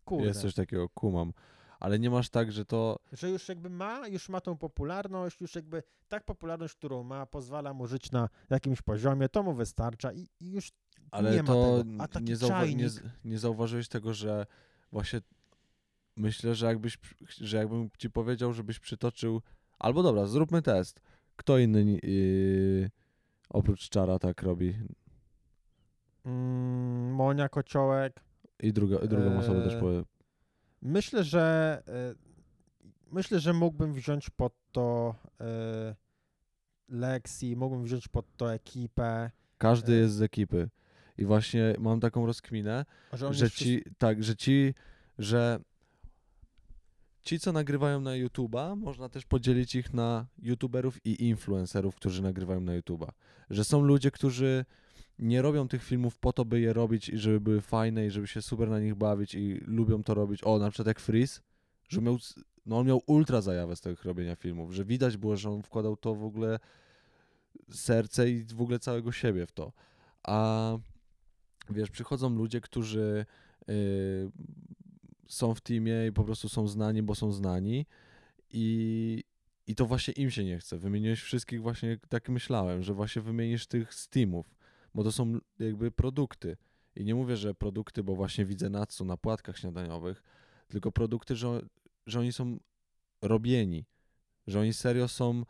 kurde. Jest coś takiego, kumam. Ale nie masz tak, że to... Że już jakby ma, już ma tą popularność, już jakby tak popularność, którą ma, pozwala mu żyć na jakimś poziomie, to mu wystarcza i, i już Ale nie ma to tego. A taki nie, zauwa- nie, nie zauważyłeś tego, że właśnie myślę, że jakbyś, że jakbym ci powiedział, żebyś przytoczył, albo dobra, zróbmy test. Kto inny yy, oprócz Czara tak robi? mm, Monia Kociołek, I druga, i drugą osobę też Eee, powiem. Myślę, że y, myślę, że mógłbym wziąć pod to y, Lexi, mógłbym wziąć pod to ekipę, Każdy e- jest z ekipy. I właśnie mam taką rozkminę, że że wszyscy- ci, tak, że ci, że ci, co nagrywają na YouTube'a, można też podzielić ich na YouTuberów i influencerów, którzy nagrywają na YouTube'a. Że są ludzie, którzy nie robią tych filmów po to, by je robić i żeby były fajne i żeby się super na nich bawić i lubią to robić. O, na przykład jak Freeze, że miał, no on miał ultra zajawę z tego robienia filmów, że widać było, że on wkładał to w ogóle serce i w ogóle całego siebie w to. A wiesz, przychodzą ludzie, którzy y, są w teamie i po prostu są znani, bo są znani i, i to właśnie im się nie chce. Wymieniłeś wszystkich właśnie, tak myślałem, że właśnie wymienisz tych z teamów, bo to są jakby produkty. I nie mówię, że produkty, bo właśnie widzę Natsu na płatkach śniadaniowych, tylko produkty, że, że oni są robieni, że oni serio są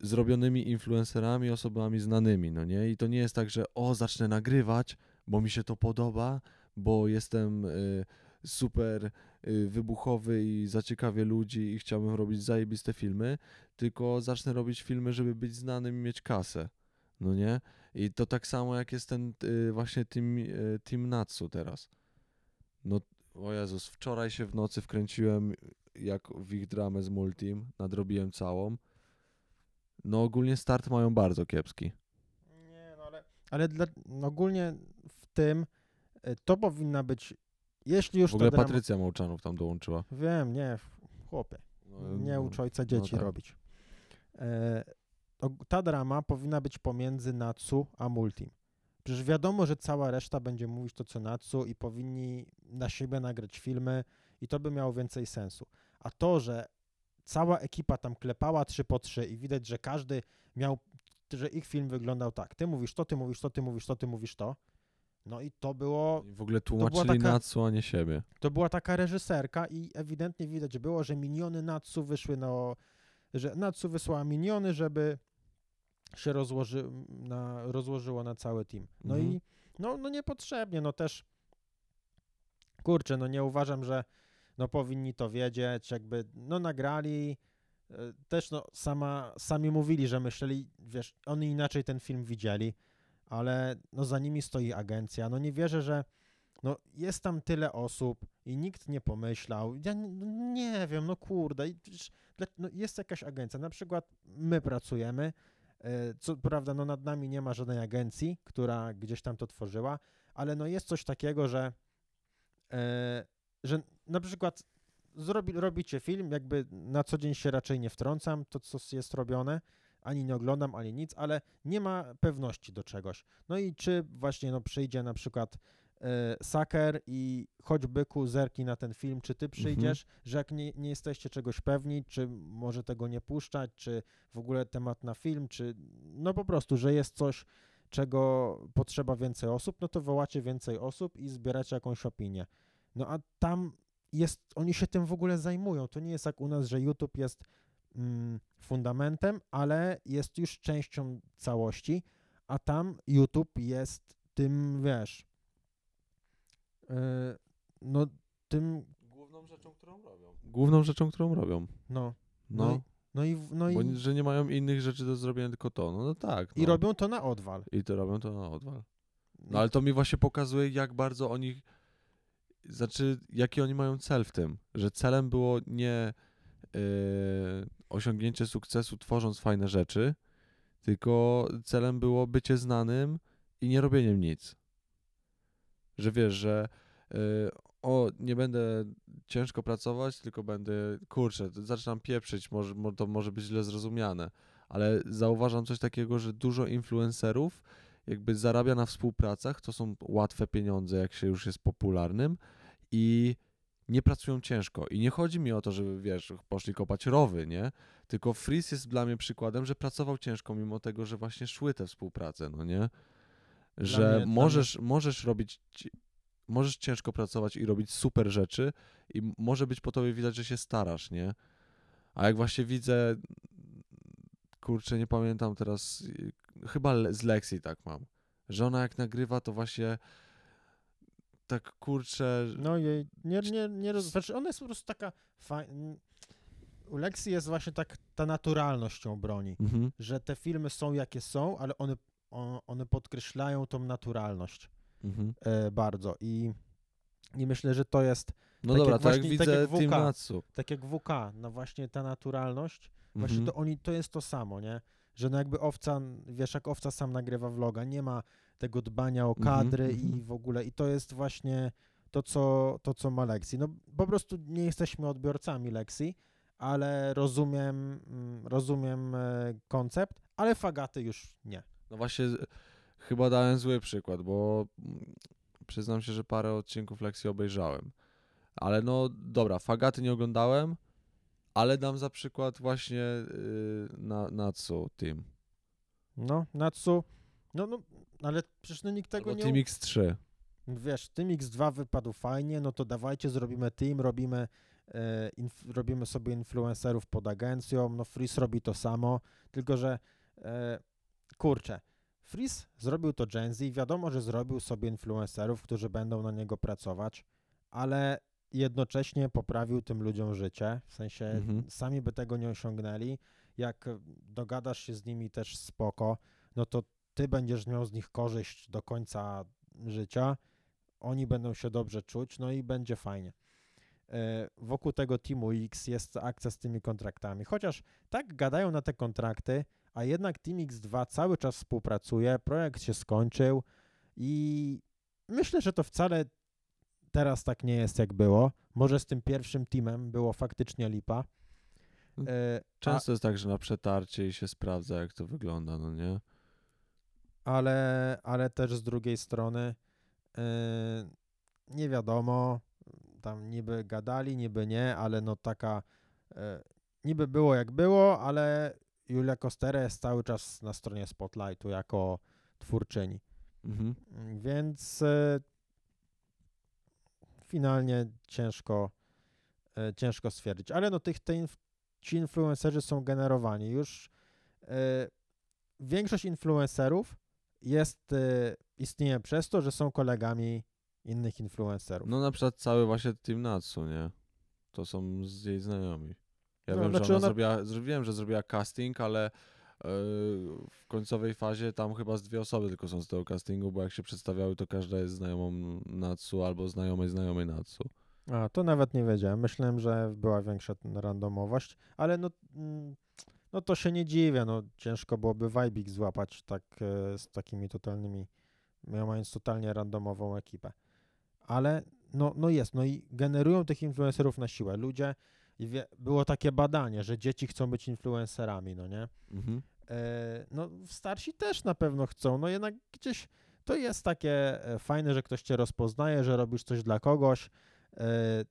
zrobionymi influencerami, osobami znanymi, no nie? I to nie jest tak, że o, zacznę nagrywać, bo mi się to podoba, bo jestem y, super y, wybuchowy i zaciekawię ludzi i chciałbym robić zajebiste filmy, tylko zacznę robić filmy, żeby być znanym i mieć kasę, no nie? I to tak samo jak jest ten y, właśnie team, y, team Natsu teraz. No, o Jezus, wczoraj się w nocy wkręciłem jak w ich dramę z Multim, nadrobiłem całą. No ogólnie start mają bardzo kiepski. Nie, no ale, ale dla, no ogólnie w tym y, to powinna być, jeśli już W ogóle drama, Patrycja Mołczanów tam dołączyła. Wiem, nie, chłopie, No, nie no, ucz ojca dzieci tak. robić. E, ta drama powinna być pomiędzy Natsu a Multim. Przecież wiadomo, że cała reszta będzie mówić to co Natsu i powinni na siebie nagrać filmy i to by miało więcej sensu. A to, że cała ekipa tam klepała trzy po trzy i widać, że każdy miał, że ich film wyglądał tak. Ty mówisz to, ty mówisz to, ty mówisz to, ty mówisz to. No i to było, W ogóle tłumaczyli taka- Natsu, a nie siebie. to była taka reżyserka i ewidentnie widać było, że miniony Natsu wyszły na, że Natsu wysłała miniony, żeby się rozłoży, na, rozłożyło na cały team. No Mhm. i no, no niepotrzebnie, no też kurczę, no nie uważam, że no powinni to wiedzieć, jakby no nagrali, e, też no sama, sami mówili, że myśleli, wiesz, oni inaczej ten film widzieli, ale no za nimi stoi agencja, no nie wierzę, że no jest tam tyle osób i nikt nie pomyślał, ja nie, no nie wiem, no kurde, no jest jakaś agencja, na przykład my pracujemy, co prawda no nad nami nie ma żadnej agencji, która gdzieś tam to tworzyła, ale no jest coś takiego, że e, że na przykład zrobi, robicie film, jakby na co dzień się raczej nie wtrącam, to co jest robione, ani nie oglądam, ani nic, ale nie ma pewności do czegoś. No i czy właśnie no, przyjdzie na przykład e, Saker i choć byku zerknij na ten film, czy ty przyjdziesz, że jak nie, nie jesteście czegoś pewni, czy może tego nie puszczać, czy w ogóle temat na film, czy no po prostu, że jest coś, czego potrzeba więcej osób, no to wołacie więcej osób i zbieracie jakąś opinię. No a tam jest, oni się tym w ogóle zajmują. To nie jest jak u nas, że YouTube jest mm, fundamentem, ale jest już częścią całości, a tam YouTube jest tym, wiesz, no tym, Główną rzeczą, którą robią. Główną rzeczą, którą robią. no, No, no, i, no i, no bo, że nie mają innych rzeczy do zrobienia, tylko to. No, no tak. No. i robią to na odwal. I to robią to na odwal. No ale to mi właśnie pokazuje, jak bardzo oni. Znaczy, jaki oni mają cel w tym. Że celem było nie yy, osiągnięcie sukcesu tworząc fajne rzeczy, tylko celem było bycie znanym i nie robieniem nic. Że wiesz, że y, o, nie będę ciężko pracować, tylko będę, kurczę, zaczynam pieprzyć, może, mo- to może być źle zrozumiane, ale zauważam coś takiego, że dużo influencerów jakby zarabia na współpracach, to są łatwe pieniądze, jak się już jest popularnym i nie pracują ciężko. I nie chodzi mi o to, żeby, wiesz, poszli kopać rowy, nie? Tylko Freeze jest dla mnie przykładem, że pracował ciężko, mimo tego, że właśnie szły te współprace, no nie? Że mnie- możesz, możesz robić, możesz ciężko pracować i robić super rzeczy i może być po tobie widać, że się starasz, nie? A jak właśnie widzę, kurczę, nie pamiętam teraz, chyba z Lexi tak mam, że ona jak nagrywa, to właśnie tak kurczę, No jej, nie, nie, nie, roz- znaczy ona jest po prostu taka fajna, u Lexi jest właśnie tak ta naturalność ją broni, mhm. że te filmy są jakie są, ale one, one podkreślają tą naturalność Mhm. e, bardzo i, i myślę, że to jest No Tak dobra, jak jak właśnie- tak widzę jak Team WK. Tak jak WK, no właśnie ta naturalność, właśnie Mhm. to oni, to jest to samo, nie? Że no jakby owca, wiesz, jak owca sam nagrywa vloga, nie ma tego dbania o Mhm, kadry mhm. i w ogóle, i to jest właśnie to, co, to, co ma Lexi. No po prostu nie jesteśmy odbiorcami Lexi, ale rozumiem, mm, rozumiem e, koncept, ale Fagaty już nie. No właśnie, chyba dałem zły przykład, bo mm, przyznam się, że parę odcinków Lexi obejrzałem. Ale no dobra, Fagaty nie oglądałem, ale dam za przykład właśnie yy, na Natsu Team. No, Natsu, no, no, ale przecież no nikt tego Albo nie... Team X3. Wiesz, Team X2 wypadł fajnie, no to dawajcie, zrobimy team, robimy, e, inf- robimy sobie influencerów pod agencją, no Freeze robi to samo, tylko że e, kurczę, Freeze zrobił to Gen Z i wiadomo, że zrobił sobie influencerów, którzy będą na niego pracować, ale jednocześnie poprawił tym ludziom życie, w sensie Mhm. sami by tego nie osiągnęli, jak dogadasz się z nimi też spoko, no to ty będziesz miał z nich korzyść do końca życia, oni będą się dobrze czuć, no i będzie fajnie. E, Wokół tego Teamu X jest akcja z tymi kontraktami, chociaż tak gadają na te kontrakty, a jednak Team X2 cały czas współpracuje, projekt się skończył i myślę, że to wcale teraz tak nie jest jak było. Może z tym pierwszym teamem było faktycznie lipa. E, a- Często jest tak, że na przetarcie i się sprawdza, jak to wygląda, no nie? ale, ale też z drugiej strony yy, nie wiadomo, tam niby gadali, niby nie, ale no taka yy, niby było jak było, ale Julia Kostera jest cały czas na stronie Spotlightu jako twórczyni, Mhm. Więc yy, finalnie ciężko yy, ciężko stwierdzić, ale no tych, te inf- ci influencerzy są generowani już większość influencerów jest, y, istnieje przez to, że są kolegami innych influencerów. No na przykład cały właśnie Team Natsu, nie? To są z jej znajomi. Ja No, wiem, znaczy że ona, ona- zrobiła, zrobiłem, że zrobiła casting, ale yy, w końcowej fazie tam chyba z dwie osoby tylko są z tego castingu, bo jak się przedstawiały, to każda jest znajomą Natsu albo znajomej znajomej Natsu. A, to nawet nie wiedziałem. Myślałem, że była większa randomowość, ale no, mm, no to się nie dziwię, no ciężko byłoby Vibik złapać tak e, z takimi totalnymi, mając totalnie randomową ekipę. Ale no, no jest, no i generują tych influencerów na siłę. Ludzie, wie, było takie badanie, że dzieci chcą być influencerami, no nie? Mhm. E, no starsi też na pewno chcą, no jednak gdzieś to jest takie e, fajne, że ktoś cię rozpoznaje, że robisz coś dla kogoś, e,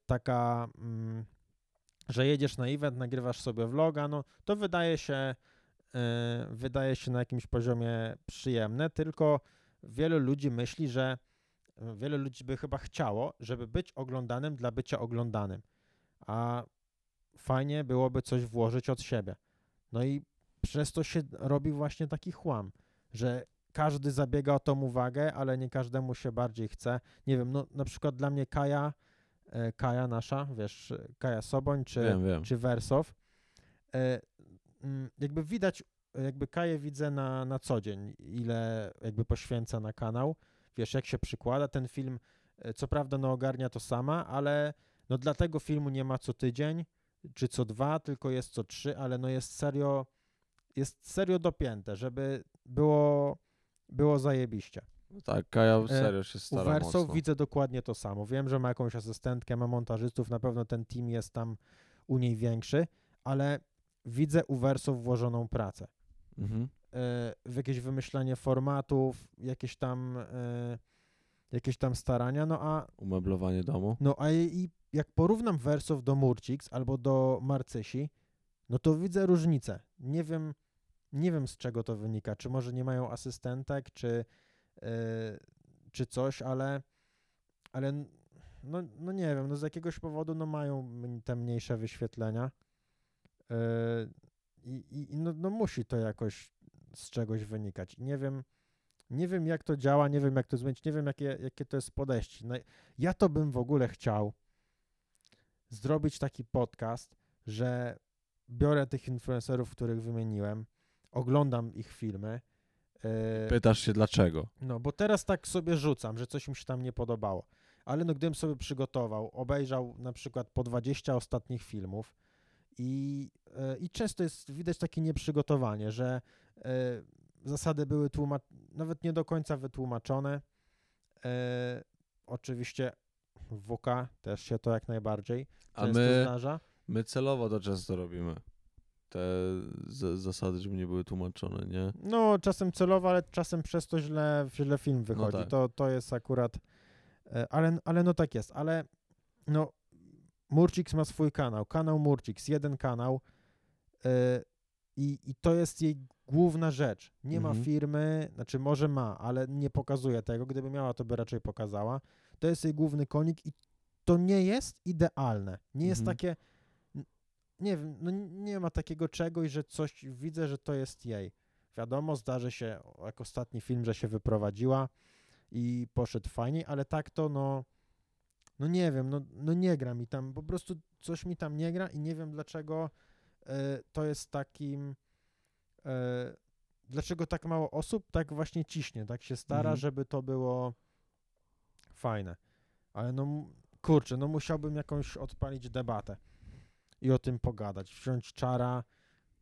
taka, mm, że jedziesz na event, nagrywasz sobie vloga, no to wydaje się, e, wydaje się na jakimś poziomie przyjemne, tylko wielu ludzi myśli, że wielu ludzi by chyba chciało, żeby być oglądanym dla bycia oglądanym, a fajnie byłoby coś włożyć od siebie. No i przez to się robi właśnie taki chłam, że każdy zabiega o tą uwagę, ale nie każdemu się bardziej chce. Nie wiem, no na przykład dla mnie Kaja, e, Kaja nasza, wiesz, Kaja Soboń czy, Wiem, wiem. czy Wersow, e, mm, jakby widać, jakby Kaję widzę na, na co dzień, ile jakby poświęca na kanał, wiesz, jak się przykłada ten film, e, co prawda no ogarnia to sama, ale no dla tego filmu nie ma co tydzień, czy co dwa, tylko jest co trzy, ale no jest serio, jest serio dopięte, żeby było, było zajebiście. No tak, Kaja E, serio się U stara Verso mocno. widzę dokładnie to samo. Wiem, że ma jakąś asystentkę, ma montażystów, na pewno ten team jest tam u niej większy, ale widzę u Verso włożoną pracę. Mhm. W jakieś wymyślanie formatów, jakieś tam, e, jakieś tam starania, no a, Umeblowanie domu. no a i jak porównam Versow do Murcix albo do Marcysi, no to widzę różnicę. Nie wiem, nie wiem z czego to wynika, czy może nie mają asystentek, czy, e, czy coś, ale, ale no, no nie wiem, no z jakiegoś powodu no mają te mniejsze wyświetlenia e, i, i i no, no musi to jakoś z czegoś wynikać. Nie wiem, nie wiem jak to działa, nie wiem jak to zmienić, nie wiem jakie, jakie to jest podejście. No, ja to bym w ogóle chciał zrobić taki podcast, że biorę tych influencerów, których wymieniłem, oglądam ich filmy. e, Pytasz się dlaczego. no, bo teraz tak sobie rzucam, że coś mi się tam nie podobało. Ale no, gdybym sobie przygotował, obejrzał na przykład po 20 ostatnich filmów i, i często jest widać takie nieprzygotowanie, że e, zasady były nawet nie do końca wytłumaczone. E, oczywiście w WK też się to jak najbardziej A często my, zdarza. my celowo to często robimy. Te zasady, żeby nie były tłumaczone, nie? No, czasem celowo, ale czasem przez to źle, źle film wychodzi. tak. to, to jest akurat. e, Ale, ale no tak jest. Ale no, Murcix ma swój kanał. Kanał Murcix, jeden kanał. E, i, I to jest jej główna rzecz. Nie ma Mhm. firmy, znaczy może ma, ale nie pokazuje tego. Gdyby miała, to by raczej pokazała. To jest jej główny konik i to nie jest idealne. Nie jest Mhm. takie. Nie wiem, no nie ma takiego czegoś, że coś widzę, że to jest jej. Wiadomo, zdarzy się, jak ostatni film, że się wyprowadziła i poszedł fajnie, ale tak to no, no nie wiem, no, no nie gra mi tam, po prostu coś mi tam nie gra i nie wiem dlaczego to jest takim, e, dlaczego tak mało osób tak właśnie ciśnie, tak się stara, Mhm. żeby to było fajne. Ale no, kurczę, no musiałbym jakąś odpalić debatę i o tym pogadać, wziąć czara,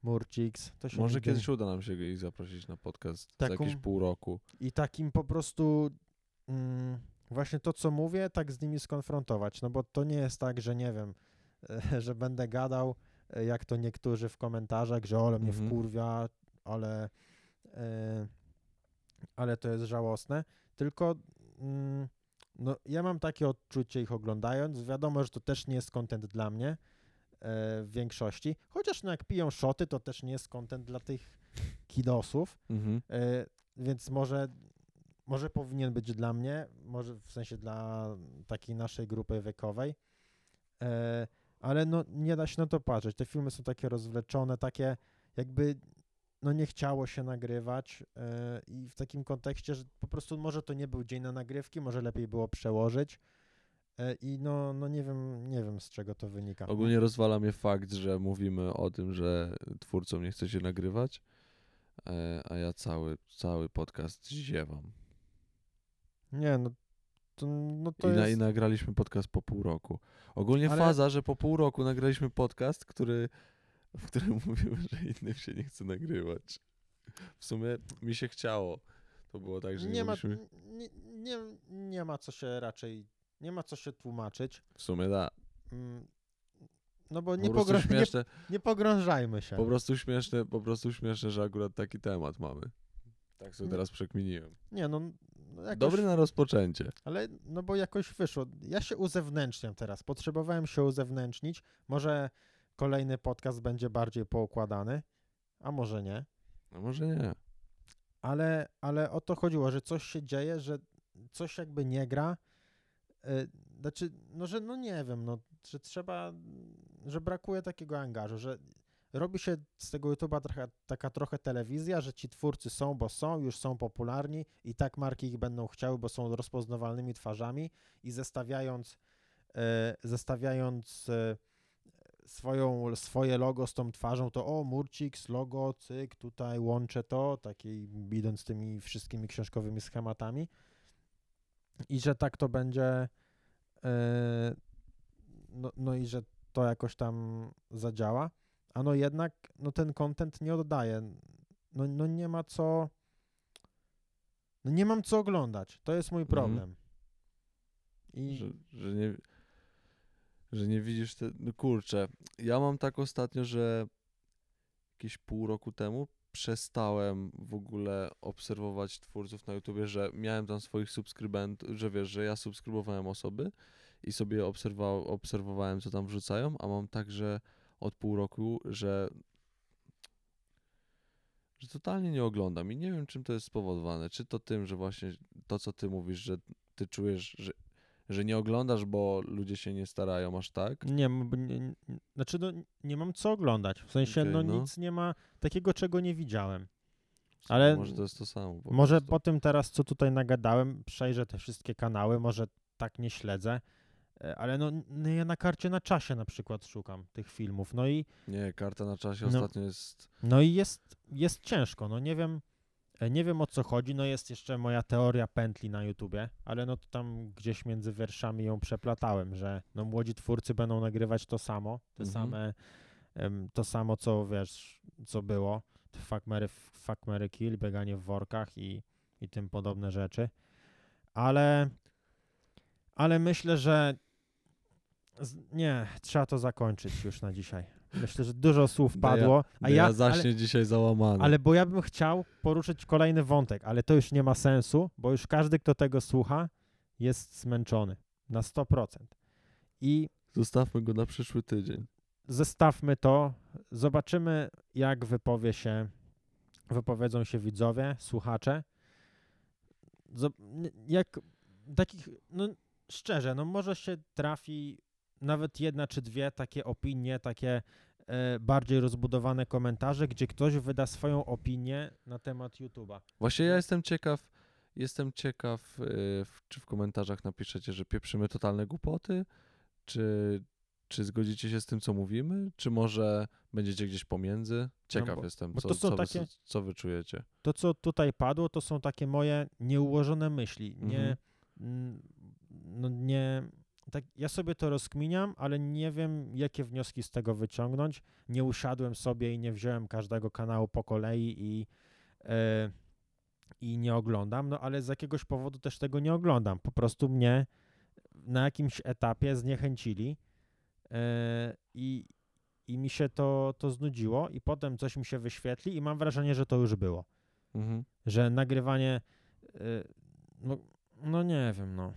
Murcix, to się Może nigdy- kiedyś uda nam się ich zaprosić na podcast za Taką- jakieś pół roku. i takim po prostu mm, właśnie to, co mówię, tak z nimi skonfrontować. No bo to nie jest tak, że nie wiem, *laughs* że będę gadał, e, jak to niektórzy w komentarzach, że ole mnie Mhm. wkurwia, ale, e, ale to jest żałosne. Tylko mm, no, ja mam takie odczucie ich oglądając. Wiadomo, że to też nie jest content dla mnie e, w większości. Chociaż no, jak piją szoty, to też nie jest content dla tych kidosów. Mhm. E, więc może, może powinien być dla mnie, może w sensie dla takiej naszej grupy wiekowej, e, ale no nie da się na to patrzeć. Te filmy są takie rozwleczone, takie jakby no nie chciało się nagrywać e, i w takim kontekście, że po prostu może to nie był dzień na nagrywki, może lepiej było przełożyć e, i no, no nie wiem, nie wiem z czego to wynika. Ogólnie rozwala mnie fakt, że mówimy o tym, że twórcom nie chce się nagrywać, e, a ja cały, cały podcast ziewam. Nie, no to, no to I, na, I jest... nagraliśmy podcast po pół roku. Ogólnie Ale- faza, że po pół roku nagraliśmy podcast, który, w którym *laughs* mówimy, że innym się nie chce nagrywać. W sumie mi się chciało. To było tak, że nie, nie, ma, nie, nie, nie ma co się raczej, nie ma co się tłumaczyć. W sumie da. Mm, No bo Po nie, prostu pogrą- *laughs* nie, śmieszne, nie pogrążajmy się. po prostu śmieszne, po prostu śmieszne, że akurat taki temat mamy. Tak sobie Nie. teraz przekminiłem. Nie no, no jakoś, Dobry na rozpoczęcie. ale no bo jakoś wyszło. Ja się uzewnętrzniam teraz. Potrzebowałem się uzewnętrznić. Może kolejny podcast będzie bardziej poukładany, a może nie. A może nie. Ale, ale o to chodziło, że coś się dzieje, że coś jakby nie gra. y, Znaczy, no że no nie wiem, no, że trzeba, że brakuje takiego angażu, że robi się z tego YouTube'a trochę, taka trochę telewizja, że ci twórcy są, bo są, już są popularni i tak marki ich będą chciały, bo są rozpoznawalnymi twarzami i zestawiając, e, zestawiając e, swoją, swoje logo z tą twarzą, to o, Murcix, logo, cyk, tutaj łączę to, takiej idąc tymi wszystkimi książkowymi schematami. I że tak to będzie e, no, no i że to jakoś tam zadziała, a no jednak no ten content nie oddaje, no, no nie ma co No nie mam co oglądać. To jest mój Mhm. problem. I Że, że, nie, że nie widzisz te. No kurczę, ja mam tak ostatnio, że jakieś pół roku temu przestałem w ogóle obserwować twórców na YouTubie, że miałem tam swoich subskrybentów, że wiesz, że ja subskrybowałem osoby i sobie obserwowa- obserwowałem, co tam wrzucają, a mam tak, że od pół roku, że że totalnie nie oglądam i nie wiem, czym to jest spowodowane. Czy to tym, że właśnie to, co ty mówisz, że ty czujesz, że, że nie oglądasz, bo ludzie się nie starają aż tak? nie, nie, nie, znaczy no, nie mam co oglądać. W sensie Okej, no, no. nic nie ma takiego, czego nie widziałem. Ale Może to jest to samo. po Może prostu. po tym teraz, co tutaj nagadałem, przejrzę te wszystkie kanały, może tak nie śledzę, ale no, no ja na karcie na czasie na przykład szukam tych filmów, no i, Nie, karta na czasie No. ostatnio jest. no i jest, jest ciężko, no nie wiem, e, nie wiem o co chodzi, no jest jeszcze moja teoria pętli na YouTubie, ale no to tam gdzieś między wierszami ją przeplatałem, że no młodzi twórcy będą nagrywać to samo, te Mhm. same, to samo co wiesz, co było, fuck, Mary, fuck, Mary Kill, bieganie w workach i, i tym podobne rzeczy, ale, ale myślę, że nie, trzeba to zakończyć już na dzisiaj. Myślę, że dużo słów Deja- padło, a Deja ja, ale, zaśnie dzisiaj załamany. ale bo ja bym chciał poruszyć kolejny wątek, ale to już nie ma sensu, bo już każdy, kto tego słucha, jest zmęczony na 100%. I Zostawmy go na przyszły tydzień. zestawmy to, zobaczymy, jak wypowie się, wypowiedzą się widzowie, słuchacze. Jak takich, no szczerze, no może się trafi nawet jedna czy dwie takie opinie, takie e, bardziej rozbudowane komentarze, gdzie ktoś wyda swoją opinię na temat YouTube'a. Właśnie ja jestem ciekaw, jestem ciekaw, w, czy w komentarzach napiszecie, że pieprzymy totalne głupoty, czy, czy zgodzicie się z tym, co mówimy, czy może będziecie gdzieś pomiędzy? Ciekaw bo- jestem, bo co, co, wy, takie- co, co wy czujecie. to, co tutaj padło, to są takie moje nieułożone myśli. Nie, Mhm. no nie, tak, ja sobie to rozkminiam, ale nie wiem, jakie wnioski z tego wyciągnąć. Nie usiadłem sobie i nie wziąłem każdego kanału po kolei i, e, i nie oglądam, no ale z jakiegoś powodu też tego nie oglądam. Po prostu mnie na jakimś etapie zniechęcili e, i, i mi się to, to znudziło i potem coś mi się wyświetli i mam wrażenie, że to już było Mhm. że nagrywanie. y, No, no nie wiem, no.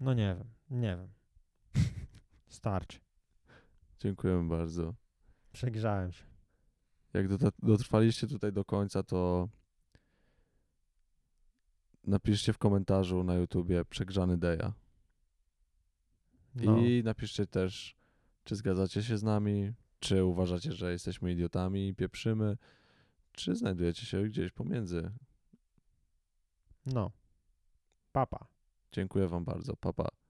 No nie wiem, nie wiem. Starczy. Dziękujemy bardzo. Przegrzałem się. Jak dotrwaliście tutaj do końca, to napiszcie w komentarzu na YouTubie przegrzany Deja. No, I napiszcie też, czy zgadzacie się z nami, czy uważacie, że jesteśmy idiotami i pieprzymy, czy znajdujecie się gdzieś pomiędzy. no. Papa. Dziękuję wam bardzo. Papa. Pa.